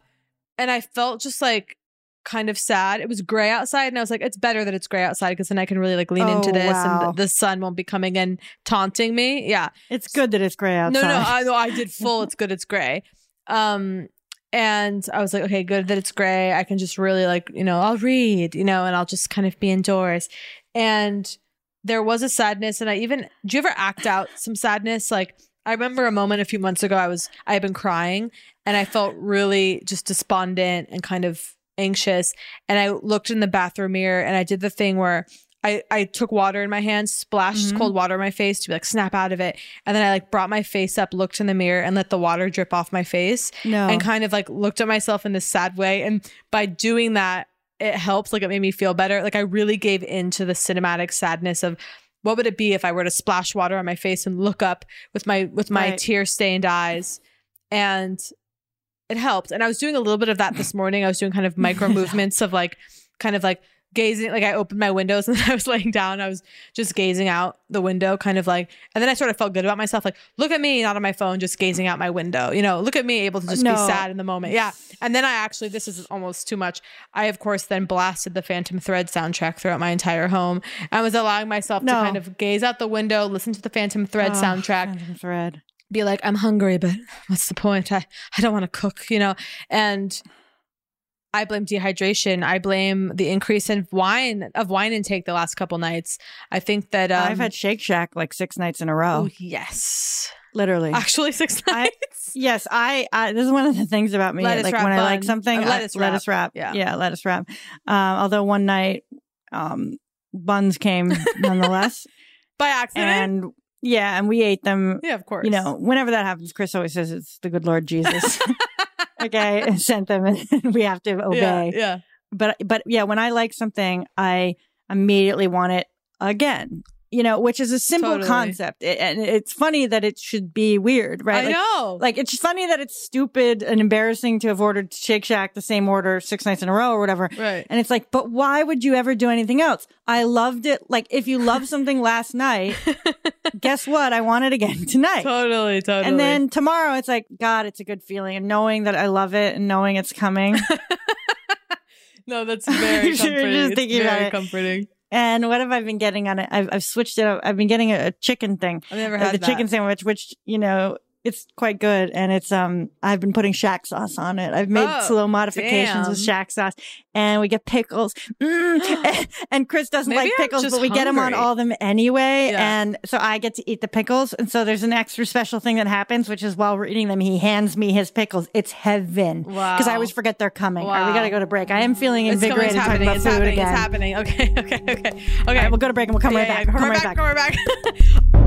and I felt just like kind of sad. It was gray outside, and I was like, it's better that it's gray outside because then I can really like lean into Oh, this, wow. and the, sun won't be coming in taunting me. Yeah, It's good that it's gray outside. No, no, I know I did full. It's good. It's gray. Um, and I was like, okay, good that it's gray. I can just really like, you know, I'll read, you know, and I'll just kind of be indoors. And there was a sadness, and I even do you ever act out some sadness? Like I remember a moment a few months ago. I was I had been crying, and I felt really just despondent and kind of anxious. And I looked in the bathroom mirror, and I did the thing where. I, I took water in my hands, splashed Mhm. cold water in my face to be like snap out of it. And then I like brought my face up, looked in the mirror and let the water drip off my face. No. And kind of like looked at myself in this sad way. And by doing that, it helps. Like it made me feel better. Like I really gave into the cinematic sadness of what would it be if I were to splash water on my face and look up with my with my Right. tear stained eyes. And it helped. And I was doing a little bit of that this morning. I was doing kind of micro movements of like kind of like gazing like I opened my windows and I was laying down. I was just gazing out the window, kind of like and then I sort of felt good about myself, like, look at me, not on my phone, just gazing out my window. You know, look at me able to just be sad in the moment. Yeah. And then I actually this is almost too much. I of course then blasted the Phantom Thread soundtrack throughout my entire home. I was allowing myself No. to kind of gaze out the window, listen to the Phantom Thread Oh, soundtrack Phantom Thread. be like, I'm hungry, but what's the point? I, I don't want to cook, you know? And I blame dehydration. I blame the increase in wine of wine intake the last couple nights. I think that um, I've had Shake Shack like six nights in a row. oh, yes, Literally. actually six I- nights. Yes, I, I. This is one of the things about me. Lettuce like wrap when I like something, Uh, I- lettuce lettuce wrap. wrap. Yeah. Yeah, lettuce wrap. Um, although one night, um, buns came nonetheless, By accident. and yeah, and we ate them. yeah, of course. You know, whenever that happens, Chris always says it's the good Lord Jesus. okay, and sent them, and we have to yeah, obey. yeah. But but yeah, when I like something, I immediately want it again. You know, which is a simple Totally. concept. It- and it's funny that it should be weird, right? I Like- know. Like, it's funny that it's stupid and embarrassing to have ordered Shake Shack the same order six nights in a row or whatever. Right. And it's like, but why would you ever do anything else? I loved it. Like, if you love something last night, guess what? I want it again tonight. Totally, totally. And then tomorrow, it's like, God, it's a good feeling. And knowing that I love it and knowing it's coming. no, that's very You're comforting. just It's thinking about very comforting. And what have I been getting on it? I've, I've switched it up. I've been getting a, a chicken thing. I've never Uh, had the that. chicken sandwich, which, you know, it's quite good. And it's, um, I've been putting shack sauce on it. I've made Oh, slow modifications with damn. shack sauce and we get pickles. Mm. and Chris doesn't Maybe like pickles, but we get them on all of them anyway. Yeah. And so I get to eat the pickles. And so there's an extra special thing that happens, which is while we're eating them, he hands me his pickles. It's heaven. Wow. Cause I always forget they're coming. All right, we Wow. got to go to break. I am feeling It's coming, invigorated it's talking happening. about It's food happening. again. It's happening. Okay, okay, okay, okay. Right, we'll go to break and we'll come Yeah, right yeah, back. Come right back. back. Come right back.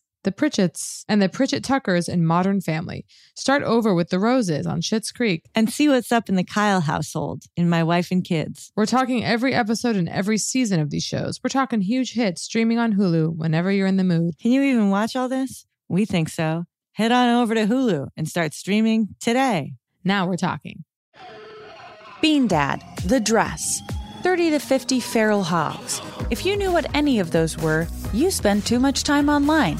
the Pritchetts, and the Pritchett Tuckers in Modern Family. Start over with the Roses on Schitt's Creek. And see what's up in the Kyle household in My Wife and Kids. We're talking every episode and every season of these shows. We're talking huge hits streaming on Hulu whenever you're in the mood. Can you even watch all this? We think so. Head on over to Hulu and start streaming today. Now we're talking. Bean Dad, The Dress, 30 to 50 Feral Hogs. If you knew what any of those were, you spend too much time online.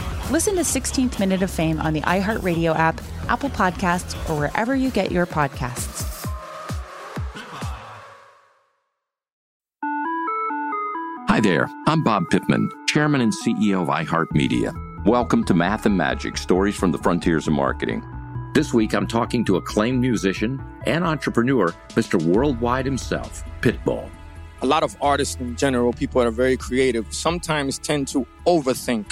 Listen to 16th Minute of Fame on the iHeartRadio app, Apple Podcasts, or wherever you get your podcasts. Hi there, I'm Bob Pittman, Chairman and CEO of iHeartMedia. Welcome to Math and Magic Stories from the Frontiers of Marketing. This week I'm talking to acclaimed musician and entrepreneur, Mr. Worldwide himself, Pitbull. A lot of artists in general, people that are very creative, sometimes tend to overthink.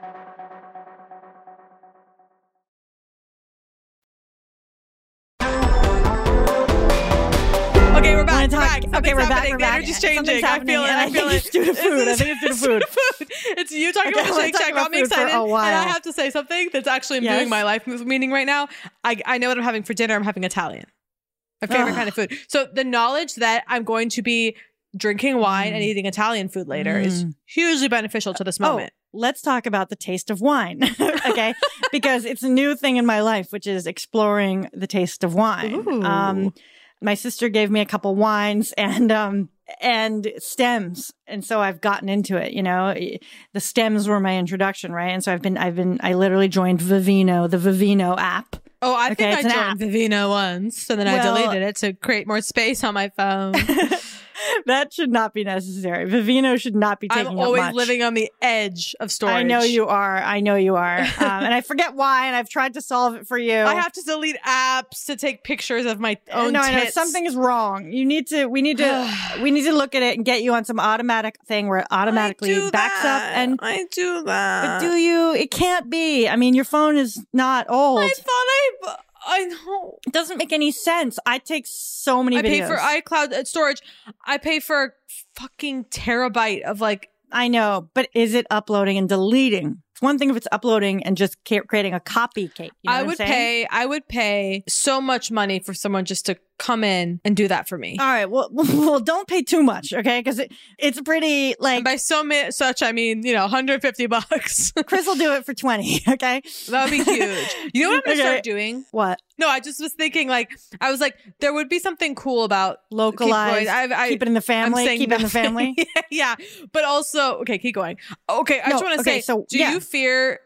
Back. We're back. okay, we're back, happening. we're The back. energy's changing. I feel it. I I feel it. it's due to food. I think it's due to food. It's you talking Okay, about the wanna Shake Shack got me excited. And. I have to say something that's actually Yes? imbuing my life meaning right now. I, I know what I'm having for dinner. I'm having Italian. My favorite Ugh. kind of food. So the knowledge that I'm going to be drinking wine and eating Italian food later is Mm. hugely beneficial to this moment. Oh, let's talk about the taste of wine. okay. because it's a new thing in my life, which is exploring the taste of wine. Um, my sister gave me a couple wines and, um, and stems. And so I've gotten into it, you know, the stems were my introduction, right? And so I've been, I've been, I literally joined Vivino, the Vivino app. Oh, I Okay, think I joined Vivino once and then Well- I deleted it to create more space on my phone. that should not be necessary. Vivino should not be taking I'm always living on the edge of storage. I know you are. I know you are. Um, and I forget why, and I've tried to solve it for you. I have to delete apps to take pictures of my own no, I know tits. something is wrong. You need to. We need to. we need to look at it and get you on some automatic thing where it automatically backs that. up. And I do that. but do you? It can't be. I mean, your phone is not old. I thought I. I know. It doesn't make any sense. I take so many. I pay for iCloud uh, storage. I pay for a fucking terabyte of like. I know, but is it uploading and deleting? It's one thing if it's uploading and just creating a copycat. You know I what I'm would pay. I would pay so much money for someone just to come in and do that for me. All right. Well, well, don't pay too much, okay? Because it, it's pretty like And by so mi- such, I mean you know, 150 bucks. Chris will do it for twenty. Okay, that would be huge. You know what I'm gonna Okay. start doing? What? No, I just was thinking like I was like there would be something cool about Localized, Keep, going. I, I, keep it in the family, keep it in the nothing. family. yeah, but also okay, keep going. Okay, I No, just want to okay, say, so, do yeah. you fear?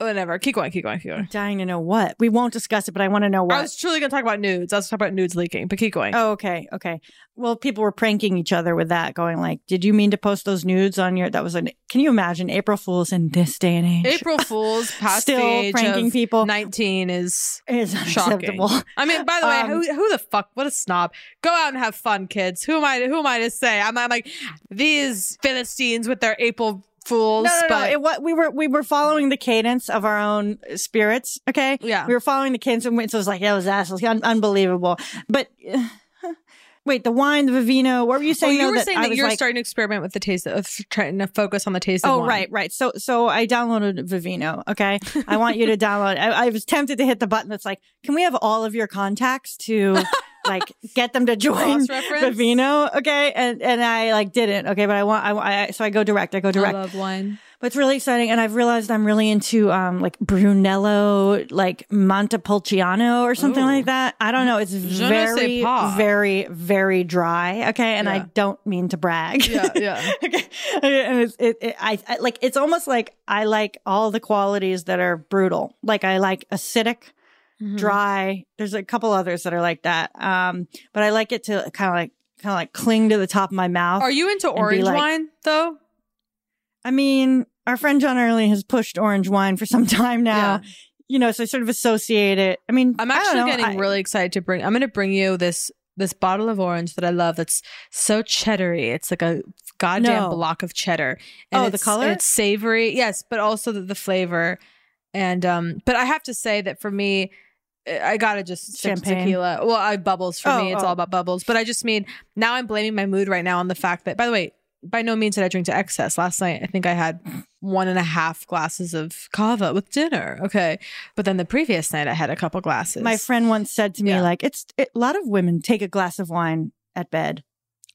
Whatever, keep going, keep going, keep going. dying to know what. We won't discuss it, but I want to know what. I was truly going to talk about nudes. I was talking about nudes leaking, but keep going. Oh, okay, okay. Well, people were pranking each other with that, going like, "Did you mean to post those nudes on your?" That was an. Can you imagine April Fools in this day and age? April Fools past Still pranking people. 19 is is shocking. unacceptable. I mean, by the way, Um, who, who the fuck? What a snob! Go out and have fun, kids. Who am I? Who am I to say? I'm, I'm like these Philistines with their April Fools. No, no, no. It, what we were we were following the cadence of our own spirits. Okay, Yeah. we were following the cadence, and so it was like, "Yeah, it was assholes, Un- unbelievable." But wait, the wine, the Vivino. What were you saying? You were saying that you're like, starting to experiment with the taste of trying to focus on the taste of Oh, right, right. So, so I downloaded Vivino. Okay, I want you to download. I, I was tempted to hit the button that's like, "Can we have all of your contacts to like get them to join? Vivino?" Okay, and and I like didn't. Okay, but I want. I, I so I go direct. I go direct. I love wine. But it's really exciting, and I've realized I'm really into um like Brunello, like Montepulciano or something Ooh. like that. I don't know. It's Je very, very, very dry. Okay, and I don't mean to brag. Yeah, yeah. okay, and it's it, it I, I like it's almost like I like all the qualities that are brutal. Like I like acidic. Mhm. Dry. There's a couple others that are like that. Um, but I like it to kind of like kind of like cling to the top of my mouth. Are you into orange like- wine though? I mean, our friend John Early has pushed orange wine for some time now. You know, so I sort of associate it. I mean, I'm actually getting I- really excited to bring. I'm going to bring you this this bottle of orange that I love. That's so cheddary. It's like a goddamn No. block of cheddar. Oh, the color? It's savory, yes, but also the, the flavor. And um, but I have to say that for me, I gotta just Champagne. tequila. Well, I bubbles for Oh, me. It's oh. all about bubbles. But I just mean now I'm blaming my mood right now on the fact that. By the way, by no means did I drink to excess. Last night, I think I had one and a half glasses of cava with dinner. Okay, but then the previous night I had a couple glasses. My friend once said to me, Yeah. like, it's it, a lot of women take a glass of wine at bed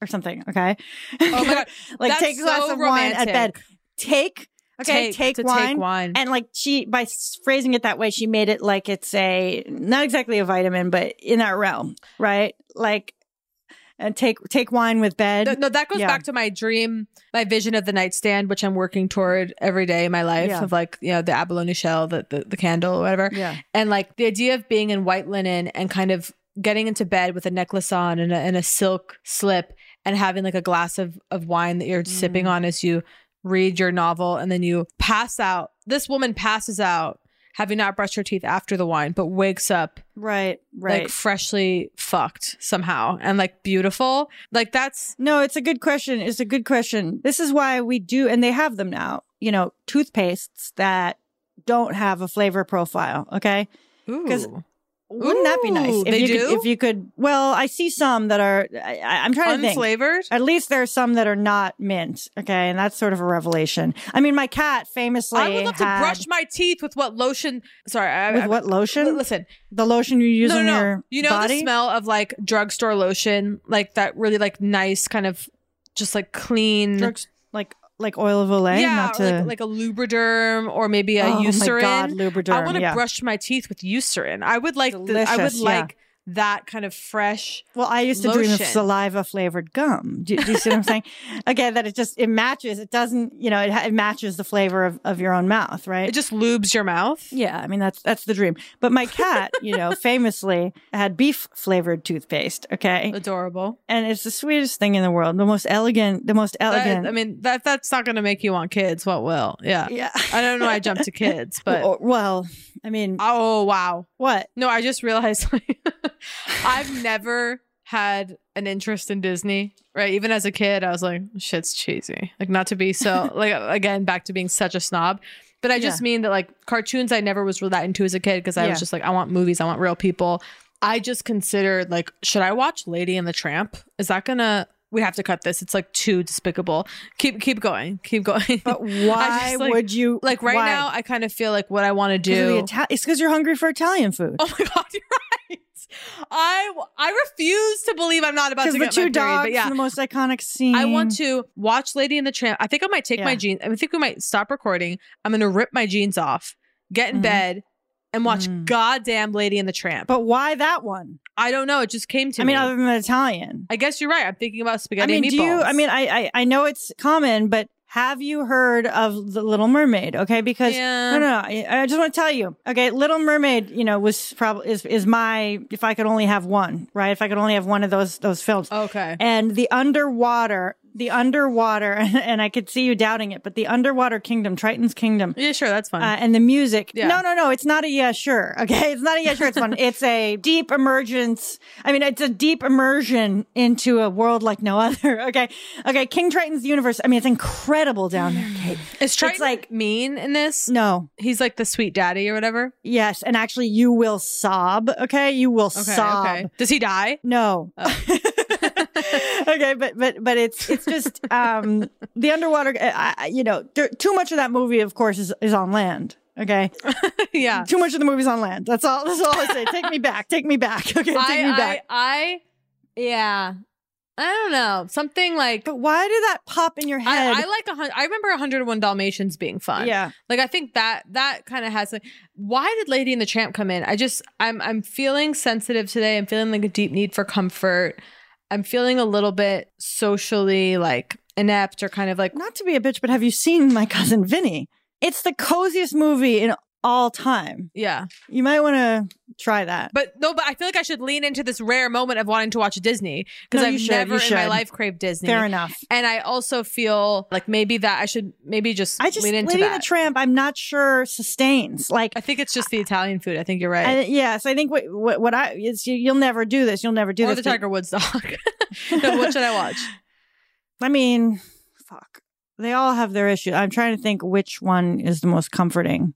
or something. Okay. Oh my god, like That's take a glass so of wine at bed. Take okay, Take- take, to take wine, wine. and like she by phrasing it that way, she made it like it's a not exactly a vitamin, but in that realm, right? Like, and take take wine with bed. No, no, that goes Yeah. back to my dream, my vision of the nightstand, which I'm working toward every day in my life Yeah. of like, you know, the abalone shell, the, the, the candle, whatever. Yeah. And like the idea of being in white linen and kind of getting into bed with a necklace on and a, and a silk slip and having like a glass of, of wine that you're Mm. sipping on as you read your novel and then you pass out. This woman passes out having not brushed her teeth after the wine, but wakes up Right, right. like freshly fucked somehow and like beautiful. Like that's No, it's a good question. It's a good question. This is why we do, and they have them now, you know, toothpastes that don't have a flavor profile. Okay. Because wouldn't that be nice? If they you do? Could, if you could, well, I see some that are, I, I'm trying to think. Unflavored? At least there are some that are not mint. Okay. And that's sort of a revelation. I mean, my cat famously. I would love had- to brush my teeth with what lotion. Sorry, I, With I- what lotion? Listen, The lotion you use no, on no, no. your You know body? the smell of like drugstore lotion, like that really like nice kind of just like clean. Drugs, like, like oil of Olay? yeah, to, like, like a Lubriderm or maybe a Oh my Eucerin. God, I want to yeah. brush my teeth with Eucerin. I would like. The, I would Delicious, yeah. like that kind of fresh. Well, I used to dream of saliva flavored gum. Do, do you see what I'm saying? Again, that it just it matches. It doesn't, you know, it, it matches the flavor of, of your own mouth, right? It just lubes your mouth. Yeah, I mean that's that's the dream. But my cat, you know, famously had beef flavored toothpaste. Okay, Adorable. and it's the sweetest thing in the world. The most elegant, the most That- elegant. I mean, that that's not going to make you want kids. What will? Yeah. Yeah. I don't know. I jumped to kids, but well, I mean, oh wow. what? No, I just realized I've never had an interest in Disney. Right, even as a kid, I was like, "Shit's cheesy." Like, not to be so like again back to being such a snob, but I just Yeah. mean that like cartoons I never was really that into as a kid because I Yeah. was just like, I want movies, I want real people. I just considered like, should I watch Lady and the Tramp? Is that gonna? We have to cut this. It's like too despicable. Keep keep going. Keep going. But why like- would you? like right why? now? I kind of feel like what I want to do. the it's because you're hungry for Italian food. Oh my god, you're right. I I refuse to believe I'm not about to the get two my period, dogs, but yeah. the most iconic scene. I want to watch Lady and the Tramp. I think I might take my jeans. I think we might stop recording. I'm gonna rip my jeans off, get in Mhm. bed, and watch Mm. goddamn Lady and the Tramp. But why that one? I don't know. It just came to me. I me. mean, other than Italian. I guess you're right. I'm thinking about spaghetti I mean, and do you? I mean, I, I I know it's common, but have you heard of the Little Mermaid? Okay, because Yeah. no, no, no. I, I just want to tell you. Okay, Little Mermaid, you know, was probably is is my if I could only have one, right? If I could only have one of those those films. Okay. And the underwater, the underwater, and I could see you doubting it, but the underwater kingdom, Triton's kingdom. yeah, sure, that's fun. Uh, and the music. Yeah. No, no, no. It's not a yeah, sure. Okay. It's not a yeah, sure. It's fun. it's a deep emergence. I mean, it's a deep immersion into a world like no other. Okay. Okay. King Triton's universe. I mean, it's incredible down there, Kate. Is Triton It's like, mean in this? no. He's like the sweet daddy or whatever. Yes. And actually, you will sob. Okay. You will Okay. sob. Okay. Does he die? No. Okay, but but but it's it's just um the underwater. I, I- you know, there, too much of that movie, of course, is is on land. Okay, yeah. too much of the movie's on land. That's all. That's all I say. Take me back. Take me back. Okay, take I, me I, back. I, yeah. I don't know. Something like but why did that pop in your head? I, I like a hundred. I remember 101 Dalmatians being fun. Yeah. like I think that that kind of has like. Why did Lady and the Tramp come in? I just I'm I'm feeling sensitive today. I'm feeling like a deep need for comfort. I'm feeling a little bit socially like inept or kind of like Not to be a bitch, but have you seen my cousin Vinny? It's the coziest movie in all time. yeah. You might want to try that. But no, but I feel like I should lean into this rare moment of wanting to watch Disney because No, I've should, never in my life craved Disney. Fair enough. And I also feel like maybe that I should maybe just I just lean into Lady that. the Tramp. I'm not sure sustains. Like I think it's just the Italian food. I think you're right. I, yes, I think what what, what I is you, you'll never do this. You'll never do or this. the Tiger Woods dog. no, what should I watch? I mean, fuck. They all have their issues. I'm trying to think which one is the most comforting.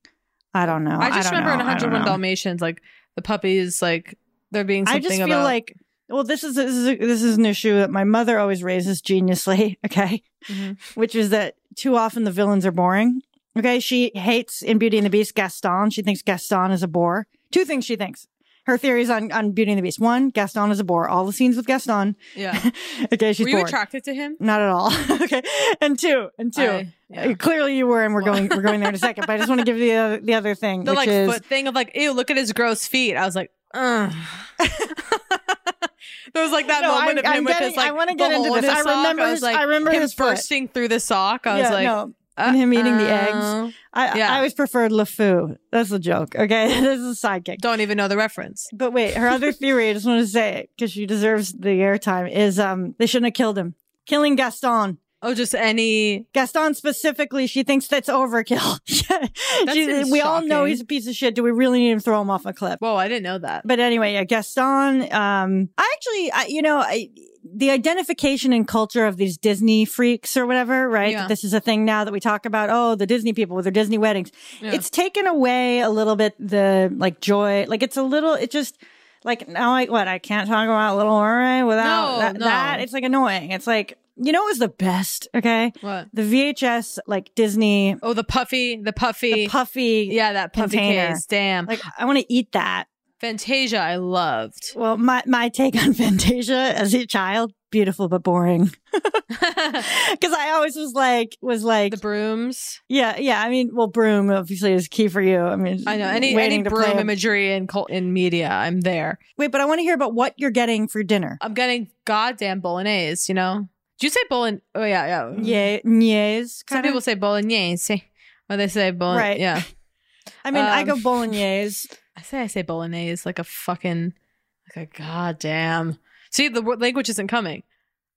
I don't know. I just don't remember know. in 101. Dalmatians, like the puppies, like there being something I just feel about like well, this is this is a, this is an issue that my mother always raises geniusly. Okay, Mhm. which is that too often the villains are boring. Okay, she hates in Beauty and the Beast Gaston. She thinks Gaston is a bore. Two things she thinks. her theories on on Beauty and the Beast. One, Gaston is a bore. All the scenes with Gaston. Yeah. okay, she's Were you bored. attracted to him? Not at all. okay. And two, and two. I- uh, Clearly you were, and we're going we're going there in a second. But I just want to give you the other, the other thing, The which like is foot thing of like, ew, look at his gross feet. I was like, ugh. there was like that No, moment I'm- of him I'm with getting- his like I wanna the get into this. his I remember was his- like I remember him his foot. bursting through the sock. I was Yeah, like, no. and him eating the uh-uh. eggs. I, Yeah. I always preferred LeFou. That's a joke. Okay, this is a sidekick. Don't even know the reference. But wait, her other theory, I just want to say it because she deserves the airtime, is um they shouldn't have killed him. Killing Gaston. Oh, just any Gaston specifically, she thinks that's overkill. That She- seems we all know he's a piece of shit. Do we really need to throw him off a cliff? Whoa, I didn't know that. But anyway, yeah, Gaston. Um, I actually, I, you know, I, the identification and culture of these Disney freaks or whatever, right? Yeah. This is a thing now that we talk about. Oh, the Disney people with their Disney weddings. Yeah. It's taken away a little bit the like joy. Like it's a little. It just. Like now, like what? I can't talk about Little Mermaid without No, that, no. that. It's like annoying. It's like you know, it was the best. Okay, What? the VHS like Disney Oh, the puffy, the puffy, the puffy. yeah, that puffy container. case. Damn. Like I want to eat that. Fantasia, I loved. Well, my, my take on Fantasia as a child, beautiful but boring. Because I always was like, was like the brooms. Yeah, yeah. I mean, well, broom obviously is key for you. I mean, I know any any broom imagery in cult in media. I'm there. Wait, but I want to hear about what you're getting for dinner. I'm getting goddamn bolognese. You know? Do you say bolognese? Oh yeah, yeah. Yeah. Some people say bolognese, or they say bolognese. Right. Yeah. I mean, I Um, go bolognese. I say I say bolognese like a fucking like a goddamn. See, the language isn't coming.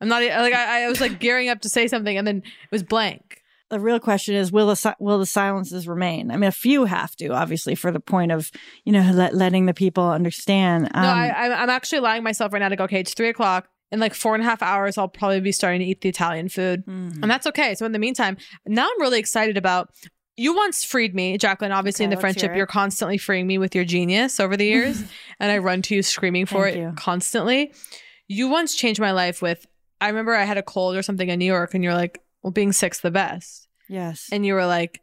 I'm not like I, I was like gearing up to say something and then it was blank. The real question is, will the si- will the silences remain? I mean, a few have to, obviously, for the point of you know let, letting the people understand. Um, no, I, I, I'm actually allowing myself right now to go. Okay, it's three o'clock. In like four and a half hours, I'll probably be starting to eat the Italian food, Mm-hmm. and that's okay. So in the meantime, now I'm really excited about. You once freed me, Jacqueline. Obviously, in the friendship, you're constantly freeing me with your genius over the years, and I run to you screaming for Thank it you. constantly. You once changed my life with. I remember I had a cold or something in New York, and you're like, "Well, being sick's the best." yes, and you were like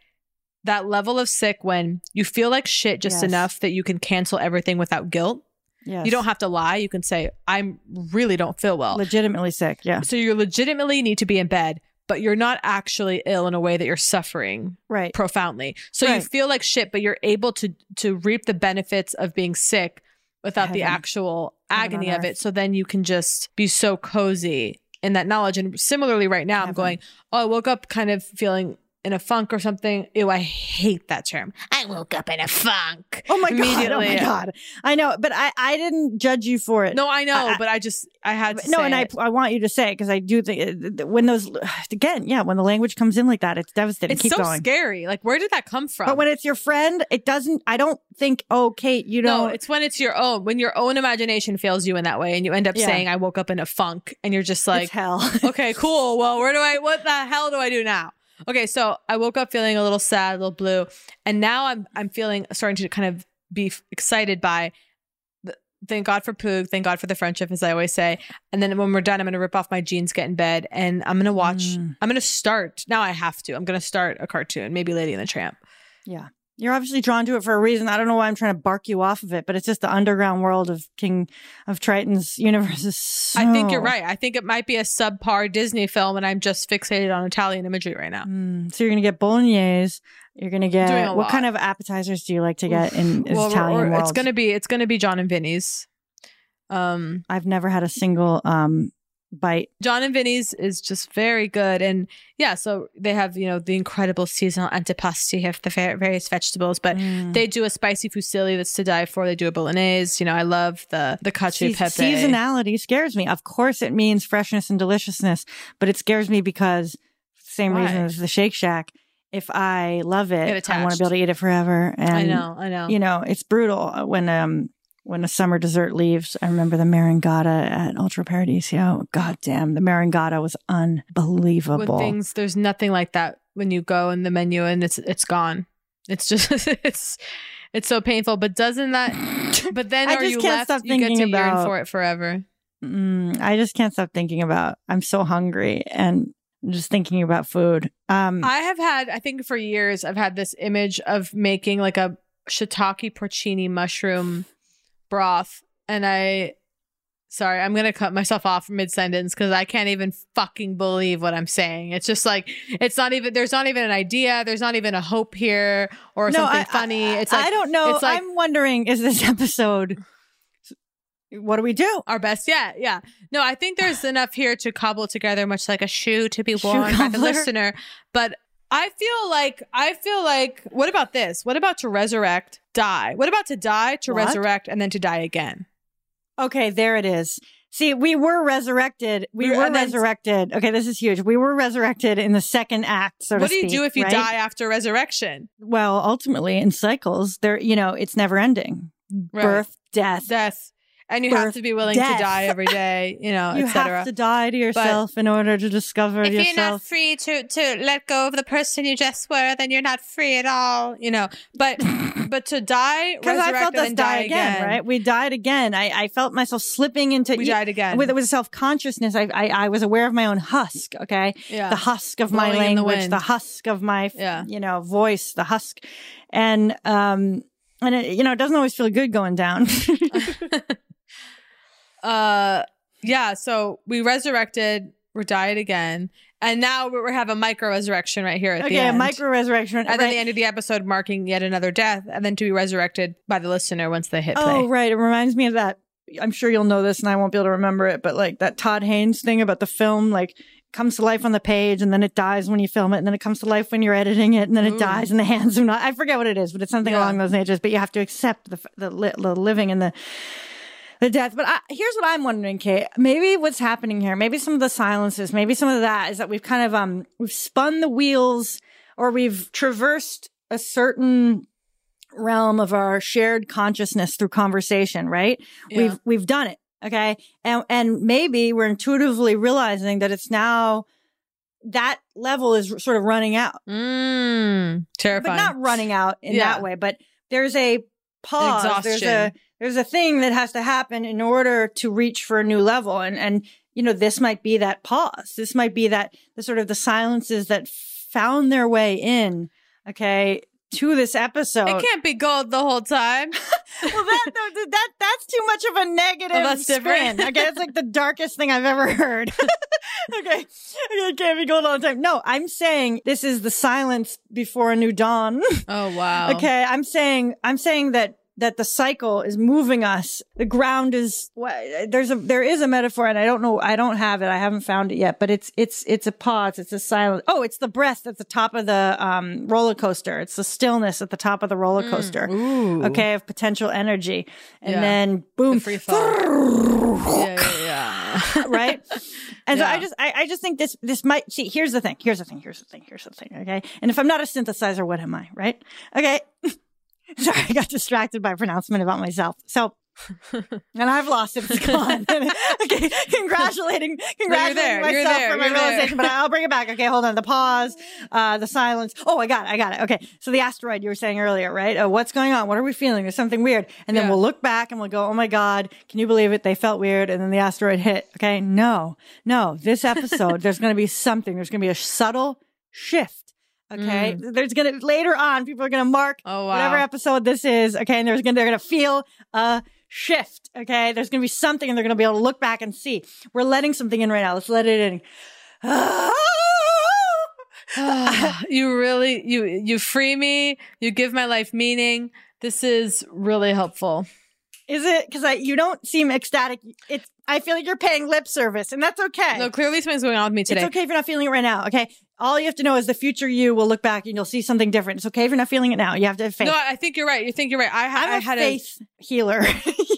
that level of sick when you feel like shit just Yes. enough that you can cancel everything without guilt. yes. You don't have to lie. You can say, I really don't feel well. legitimately sick. Yeah, so you legitimately need to be in bed, but you're not actually ill in a way that you're suffering right. profoundly. So you feel like shit, but you're able to to reap the benefits of being sick without the actual agony of it. So then you can just be so cozy in that knowledge. And similarly, right now, I'm going, oh, I woke up kind of feeling in a funk or something. Ew, I hate that term. I woke up in a funk. Oh my god! Oh my god! I know, but I I didn't judge you for it. No, I know, I- I- but I just I had to no, and I it. I want you to say it because I do think uh, when those again, yeah, when the language comes in like that, it's devastating. it's Keep so going. scary. Like, where did that come from? But when it's your friend, it doesn't. I don't think. Oh, Kate, you know, no, it's when it's your own. When your own imagination fails you in that way, and you end up Yeah. saying, "I woke up in a funk," and you're just like, it's hell. okay, cool. Well, where do I, what the hell do I do now? Okay, so I woke up feeling a little sad, a little blue, and now I'm I'm feeling starting to kind of be f- excited by. Thank God for Poog. Thank God for the friendship, as I always say. And then when we're done, I'm gonna rip off my jeans, get in bed, and I'm gonna watch. Mm. I'm gonna start. Now I have to. I'm gonna start a cartoon, maybe Lady and the Tramp. yeah. You're obviously drawn to it for a reason. I don't know why I'm trying to bark you off of it, but it's just the underground world of King of Triton's universe is. So... I think you're right. I think it might be a subpar Disney film, and I'm just fixated on Italian imagery right now. Mm, so you're gonna get bolognese. You're gonna get what kind of appetizers do you like to get in Well, Italian we're- world? it's gonna be it's gonna be John and Vinny's. Um, I've never had a single um bite. John and Vinny's is just very good, and yeah, so they have you know the incredible seasonal antipasti of the various vegetables, but Mm. they do a spicy fusilli that's to die for. They do a bolognese. You know, I love the the cacio e Seas- pepe. Seasonality scares me. Of course, it means freshness and deliciousness, but it scares me because same Why? reason as the Shake Shack. If I love it, I want to be able to eat it forever. And I know, I know. You know, it's brutal when um when a summer dessert leaves. I remember the marangata at Ultra Paradiso. God damn, the marangata was unbelievable. things there's nothing like that when you go in the menu and it's it's gone. It's just it's it's so painful. But doesn't that? But then I are you left? you get to thinking yearn for it forever. Mm, I just can't stop thinking about. I'm so hungry and just thinking about food. Um, I have had, I think for years, I've had this image of making like a shiitake porcini mushroom broth and I sorry, I'm gonna cut myself off mid sentence because I can't even fucking believe what I'm saying. It's just like it's not even there's not even an idea, there's not even a hope here or No, something I- funny. I, it's like I don't know. Like I'm wondering, is this episode? What do we do? our best yet. Yeah. No, I think there's enough here to cobble together, much like a shoe to be worn by the listener. But I feel like I feel like what about this? What about to resurrect, die? What about to die, to What? resurrect, and then to die again? Okay, there it is. See, we were resurrected. We We- were resurrected. Okay, this is huge. We were resurrected in the second act. So to what do you speak, do if you right? die after resurrection? Well, ultimately, in cycles, there, you know, it's never ending. Right. Birth, death, Death. And you have to be willing death. to die every day, you know, you have to die to yourself in order to discover yourself. if you're not free to to let go of the person you just were, then you're not free at all. You know, but but to die, Because I felt us die again, right? We died again. I, I felt myself slipping into. We died again. with with self consciousness. I, I I was aware of my own husk. Okay, Yeah. the husk of my in the language, the, husk of my Yeah. you know voice, the husk, and um and it, you know it doesn't always feel good going down. Uh, yeah. So we resurrected, we died again, and now we have a micro resurrection right here at the okay, a end. micro resurrection. and then the end of the episode marking yet another death, and then to be resurrected by the listener once they hit play. Oh, right. It reminds me of that. I'm sure you'll know this and I won't be able to remember it, but like that Todd Haynes thing about the film, like comes to life on the page and then it dies when you film it and then it comes to life when you're editing it and then it Ooh. dies in the hands of not, I forget what it is, but it's something Yeah. along those nature, but you have to accept the, the, the living and the, the death. But I, here's what I'm wondering, Kate. Maybe what's happening here, maybe some of the silences, maybe some of that is that we've kind of, um, we've spun the wheels or we've traversed a certain realm of our shared consciousness through conversation, right? Yeah. We've we've done it. Okay. And and maybe we're intuitively realizing that it's now that level is sort of running out. Mm, terrifying. But not running out in Yeah. that way, but there's a pause. There's a exhaustion. There's a thing that has to happen in order to reach for a new level. And and you know, this might be that pause. This might be that the sort of the silences that found their way in, okay, to this episode. It can't be gold the whole time. well, that, that that that's too much of a negative Oh, that's spin. different. Okay, it's like the darkest thing I've ever heard. okay, okay, it can't be gold all the time. No, I'm saying this is the silence before a new dawn. Oh wow. okay, I'm saying I'm saying that that the cycle is moving us. The ground is there's a there is a metaphor, and I don't know. I don't have it. I haven't found it yet. But it's it's it's a pause. It's a silence. Oh, it's the breath at the top of the um, roller coaster. It's the stillness at the top of the roller coaster. Ooh. Okay, of potential energy, and Yeah. then boom, free fall. yeah, yeah, yeah. right? And so I just, I, I just think this, this might see. Here's the thing. Here's the thing. Here's the thing. Here's the thing. Okay. And if I'm not a synthesizer, what am I? Right? Okay. Sorry, I got distracted by a pronouncement about myself. So, and I've lost it. It's gone. okay. Congratulating, congratulating myself there. for my realization, but I'll bring it back. Okay. Hold on. The pause, uh, the silence. Oh, I got it. I got it. Okay. So the asteroid you were saying earlier, right? Uh, what's going on? What are we feeling? There's something weird. And then Yeah. we'll look back and we'll go, Oh my God, can you believe it? They felt weird. And then the asteroid hit. Okay. No, no, this episode, there's going to be something. There's going to be a subtle shift. Okay. There's going to, later on, people are going to mark Mm. Oh, wow. whatever episode this is. Okay. And there's going to, they're going to feel a shift. Okay. There's going to be something and they're going to be able to look back and see. We're letting something in right now. Let's let it in. you really you you free me. You give my life meaning. This is really helpful. Is it? Because I you don't seem ecstatic. It's. I feel like you're paying lip service, and that's okay. No, clearly something's going on with me today. It's okay if you're not feeling it right now. Okay. All you have to know is the future you will look back and you'll see something different. It's okay if you're not feeling it now. You have to have faith. No, I think you're right. You think you're right. I, ha- I'm I a had faith healer.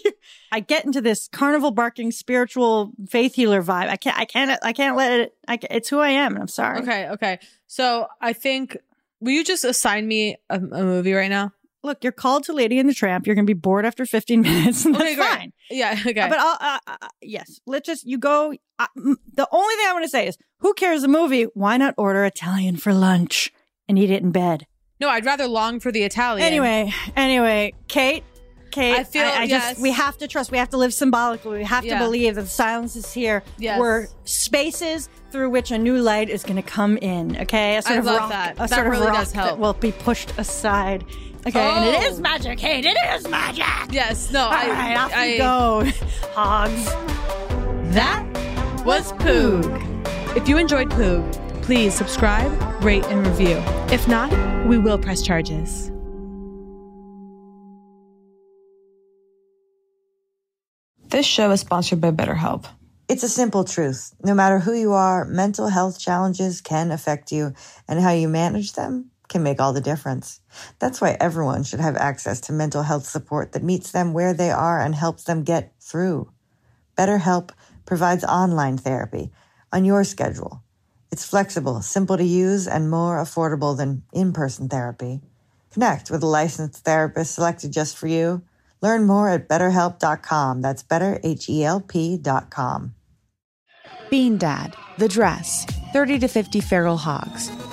I get into this carnival barking spiritual faith healer vibe. I can't. I can't. I can't let it. I, it's who I am, and I'm sorry. okay. Okay. So I think will you just assign me a, a movie right now? Look, you're called to Lady and the Tramp. You're going to be bored after 15 minutes. And that's Okay, great. fine. Yeah. Okay. But I'll, uh, uh, yes, let's just, you go. Uh, the only thing I want to say is who cares the movie? Why not order Italian for lunch and eat it in bed? no, I'd rather long for the Italian. Anyway, anyway, Kate, Kate, I feel- I, yes. just we have to trust. We have to live symbolically. We have Yeah. to believe that the silence is here. Yes. We're spaces through which a new light is going to come in. Okay, a sort I of love rock, that. A That sort of really rock does help. that will be pushed aside. Okay, and it Oh. magic, Kate. It is magic. Yes, no, All I, right, off I we go, hogs. That was Poog. If you enjoyed Poog, please subscribe, rate, and review. If not, we will press charges. This show is sponsored by BetterHelp. It's a simple truth. No matter who you are, mental health challenges can affect you, and how you manage them can make all the difference. That's why everyone should have access to mental health support that meets them where they are and helps them get through. BetterHelp provides online therapy on your schedule. It's flexible, simple to use, and more affordable than in person therapy. Connect with a licensed therapist selected just for you. Learn more at betterhelp.com. That's betterhelp.com. Bean Dad, The Dress, 30 to 50 Feral Hogs.